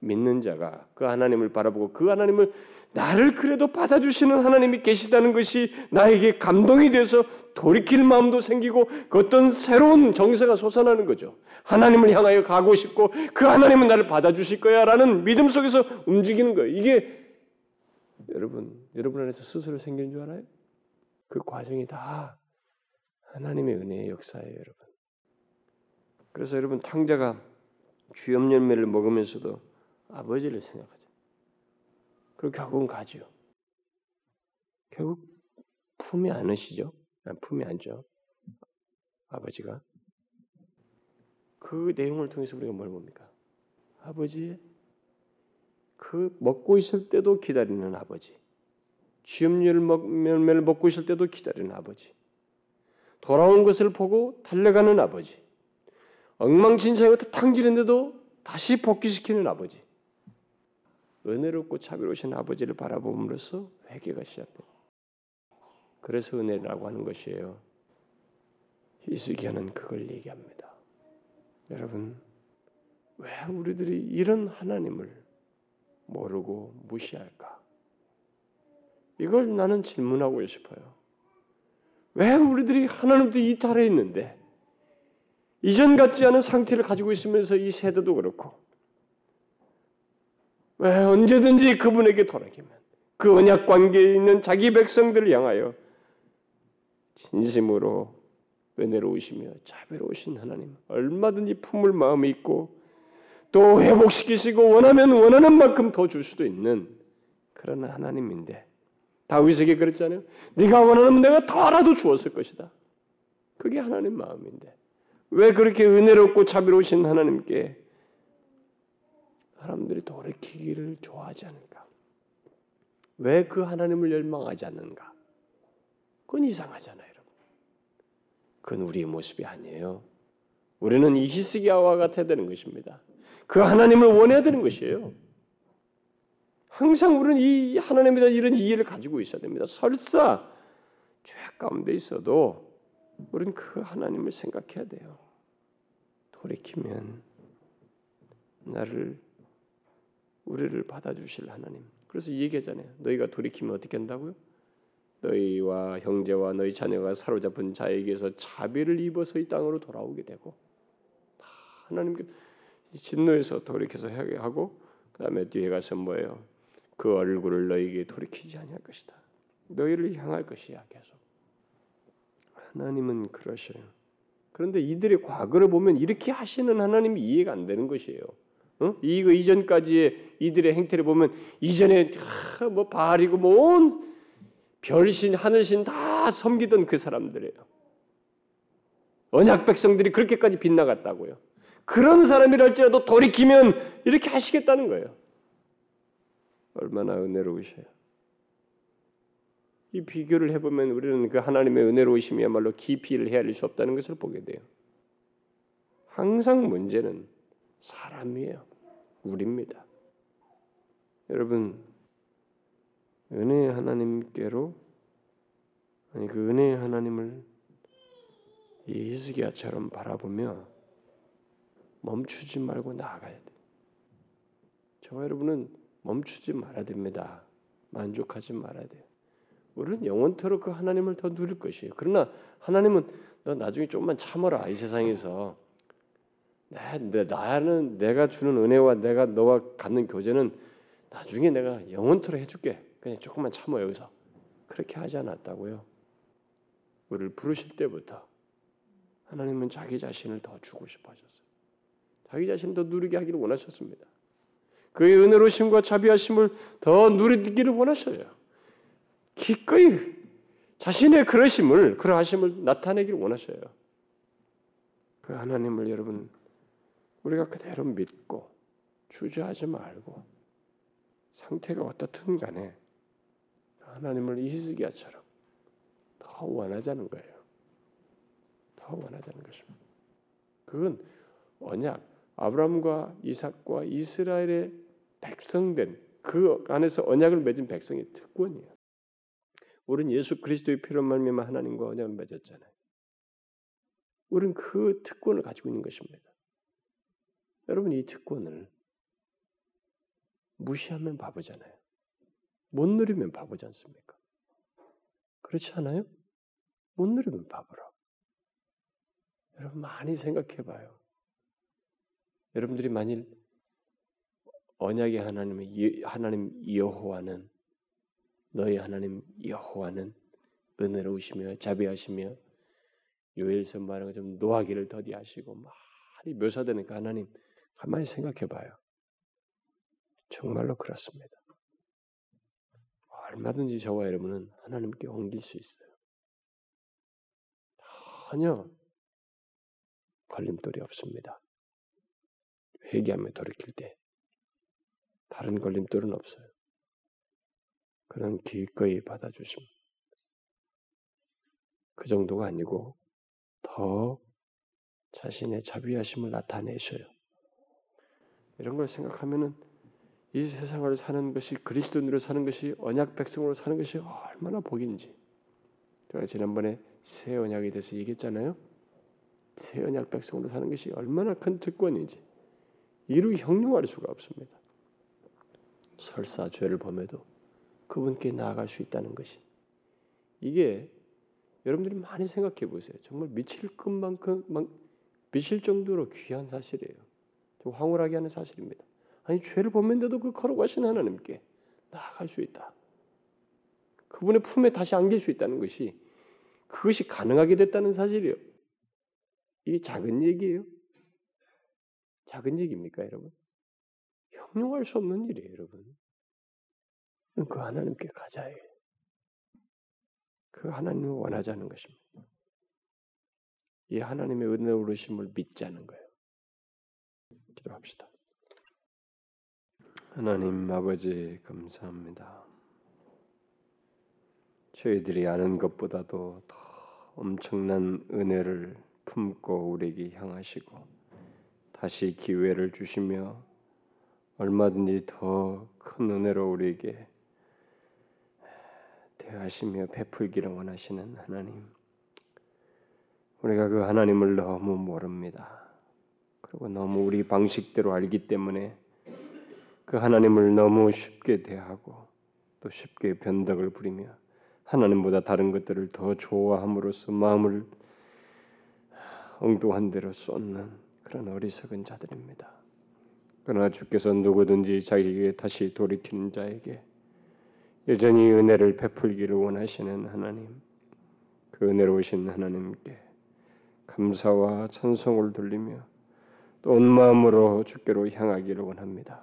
믿는 자가 그 하나님을 바라보고 그 하나님을 나를 그래도 받아주시는 하나님이 계시다는 것이 나에게 감동이 돼서 돌이킬 마음도 생기고 그 어떤 새로운 정세가 솟아나는 거죠. 하나님을 향하여 가고 싶고 그 하나님은 나를 받아주실 거야 라는 믿음 속에서 움직이는 거예요. 이게 여러분, 여러분 안에서 스스로 생기는 줄 알아요? 그 과정이 다 하나님의 은혜의 역사예요, 여러분. 그래서 여러분 탕자가 주염 열매를 먹으면서도 아버지를 생각하죠. 그리고 결국은 가지요. 결국 품에 안으시죠. 아, 품에 안죠. 아버지가 그 내용을 통해서 우리가 뭘 봅니까? 아버지의 그 먹고 있을 때도 기다리는 아버지, 쥐염류를 열매를 먹고 있을 때도 기다리는 아버지, 돌아온 것을 보고 달려가는 아버지, 엉망진창부터 탕지는데도 다시 복귀시키는 아버지, 은혜롭고 자비로우신 아버지를 바라봄으로써 회개가 시작됩니다. 그래서 은혜라고 하는 것이에요. 히스기야는 그걸 얘기합니다. 여러분, 왜 우리들이 이런 하나님을 모르고 무시할까? 이걸 나는 질문하고 싶어요. 왜 우리들이 하나님도 이탈해 있는데 이전 같지 않은 상태를 가지고 있으면서 이 세대도 그렇고 왜 언제든지 그분에게 돌아가면 그 언약 관계에 있는 자기 백성들을 향하여 진심으로 은혜로우시며 자비로우신 하나님 얼마든지 품을 마음이 있고 또 회복시키시고 원하면 원하는 만큼 더 줄 수도 있는 그런 하나님인데 다윗에게 그랬잖아요. 네가 원하면 내가 더라도 주었을 것이다. 그게 하나님 마음인데 왜 그렇게 은혜롭고 자비로우신 하나님께 사람들이 돌이키기를 좋아하지 않을까? 왜 그 하나님을 열망하지 않는가? 그건 이상하잖아요, 여러분. 그건 우리의 모습이 아니에요. 우리는 이 히스기야와 같아야 되는 것입니다. 그 하나님을 원해야 되는 것이에요. 항상 우리는 이 하나님에 대한 이런 이해를 가지고 있어야 됩니다. 설사 죄 가운데 있어도 우리는 그 하나님을 생각해야 돼요. 돌이키면 나를 우리를 받아주실 하나님. 그래서 얘기하잖아요. 너희가 돌이키면 어떻게 한다고요? 너희와 형제와 너희 자녀가 사로잡은 자에게서 자비를 입어서 이 땅으로 돌아오게 되고 하나님께 진노에서 돌이켜서 하고 그다음에 뒤에 가서 뭐예요? 그 얼굴을 너희에게 돌이키지 아니할 것이다. 너희를 향할 것이야 계속. 하나님은 그러셔요. 그런데 이들의 과거를 보면 이렇게 하시는 하나님이 이해가 안 되는 것이에요. 어? 이거 이전까지의 이들의 행태를 보면 이전에 아, 뭐 바알이고 뭐온 별신 하늘신 다 섬기던 그 사람들이에요. 언약 백성들이 그렇게까지 빗나갔다고요. 그런 사람이랄지라도 돌이키면 이렇게 하시겠다는 거예요. 얼마나 은혜로우셔요. 이 비교를 해보면 우리는 그 하나님의 은혜로우심이야말로 깊이를 헤아릴 수 없다는 것을 보게 돼요. 항상 문제는 사람이에요. 우리입니다. 여러분 은혜의 하나님께로 아니 그 은혜의 하나님을 이 히스기야처럼 바라보며 멈추지 말고 나아가야 돼. 저 여러분은 멈추지 말아야 됩니다. 만족하지 말아야 돼요. 우리는 영원토록 그 하나님을 더 누릴 것이에요. 그러나 하나님은 너 나중에 조금만 참아라 이 세상에서 내, 나는 내가 주는 은혜와 내가 너와 갖는 교제는 나중에 내가 영원토록 해줄게. 그냥 조금만 참아 여기서 그렇게 하지 않았다고요. 우리를 부르실 때부터 하나님은 자기 자신을 더 주고 싶어하셨어요. 자기 자신을 더 누리게 하기를 원하셨습니다. 그의 은혜로심과 자비하심을 더 누리기를 원하셔요. 기꺼이 자신의 그러심을 그러하심을 나타내기를 원하셔요. 그 하나님을 여러분 우리가 그대로 믿고 주저하지 말고 상태가 어떻든 간에 하나님을 이스기야처럼 더 원하자는 거예요. 더 원하자는 것입니다. 그건 언약 아브라함과 이삭과 이스라엘의 백성된 그 안에서 언약을 맺은 백성의 특권이에요. 우리는 예수 그리스도의 피로 말미암아 하나님과 언약을 맺었잖아요. 우리는 그 특권을 가지고 있는 것입니다. 여러분 이 특권을 무시하면 바보잖아요. 못 누리면 바보지 않습니까? 그렇지 않아요? 못 누리면 바보라. 여러분 많이 생각해 봐요. 여러분들이 만일 언약의 하나님의 하나님 여호와는 너희 하나님 여호와는 은혜로우시며 자비하시며 요엘서 말하는 것처럼 노하기를 더디하시고 많이 묘사되는 그 하나님 가만히 생각해 봐요. 정말로 그렇습니다. 얼마든지 저와 여러분은 하나님께 옮길 수 있어요. 전혀 걸림돌이 없습니다. 회개하며 돌이킬 때 다른 걸림돌은 없어요. 그는 기꺼이 받아주십니다. 그 정도가 아니고 더 자신의 자비하심을 나타내셔요. 이런 걸 생각하면은 이 세상을 사는 것이 그리스도인으로 사는 것이 언약 백성으로 사는 것이 얼마나 복인지. 제가 지난번에 새 언약에 대해서 얘기했잖아요. 새 언약 백성으로 사는 것이 얼마나 큰 특권인지 이루 형용할 수가 없습니다. 설사 죄를 범해도 그분께 나아갈 수 있다는 것이 이게 여러분들이 많이 생각해 보세요. 정말 미칠 것만큼 미칠 정도로 귀한 사실이에요. 좀 황홀하게 하는 사실입니다. 아니 죄를 범했는데도 그 거룩하신 하나님께 나아갈 수 있다. 그분의 품에 다시 안길 수 있다는 것이 그것이 가능하게 됐다는 사실이에요. 이게 작은 얘기예요. 작은 얘기입니까, 여러분? 형용할 수 없는 일이에요, 여러분. 그 하나님께 가자. 그 하나님을 원하자는 것입니다. 이 하나님의 은혜로우심을 믿자는 거예요. 기도합시다. 하나님 아버지 감사합니다. 저희들이 아는 것보다도 더 엄청난 은혜를 품고 우리에게 향하시고 다시 기회를 주시며 얼마든지 더 큰 은혜로 우리에게 대하시며 베풀기를 원하시는 하나님. 우리가 그 하나님을 너무 모릅니다. 그리고 너무 우리 방식대로 알기 때문에 그 하나님을 너무 쉽게 대하고 또 쉽게 변덕을 부리며 하나님보다 다른 것들을 더 좋아함으로써 마음을 엉뚱한 대로 쏟는 그런 어리석은 자들입니다. 그러나 주께서 누구든지 자기에게 다시 돌이키는 자에게 여전히 은혜를 베풀기를 원하시는 하나님, 그 은혜로우신 하나님께 감사와 찬송을 돌리며 또 온 마음으로 주께로 향하기를 원합니다.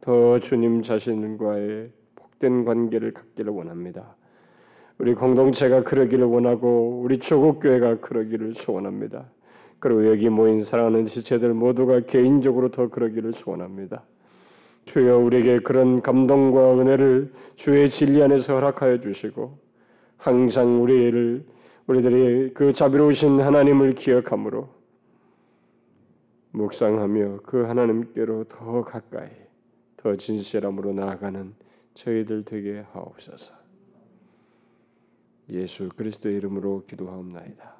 더 주님 자신과의 복된 관계를 갖기를 원합니다. 우리 공동체가 그러기를 원하고 우리 조국 교회가 그러기를 소원합니다. 그리고 여기 모인 사랑하는 지체들 모두가 개인적으로 더 그러기를 소원합니다. 주여 우리에게 그런 감동과 은혜를 주의 진리 안에서 허락하여 주시고 항상 우리를 우리들이 그 자비로우신 하나님을 기억함으로 묵상하며 그 하나님께로 더 가까이 더 진실함으로 나아가는 저희들 되게 하옵소서. 예수 그리스도의 이름으로 기도하옵나이다.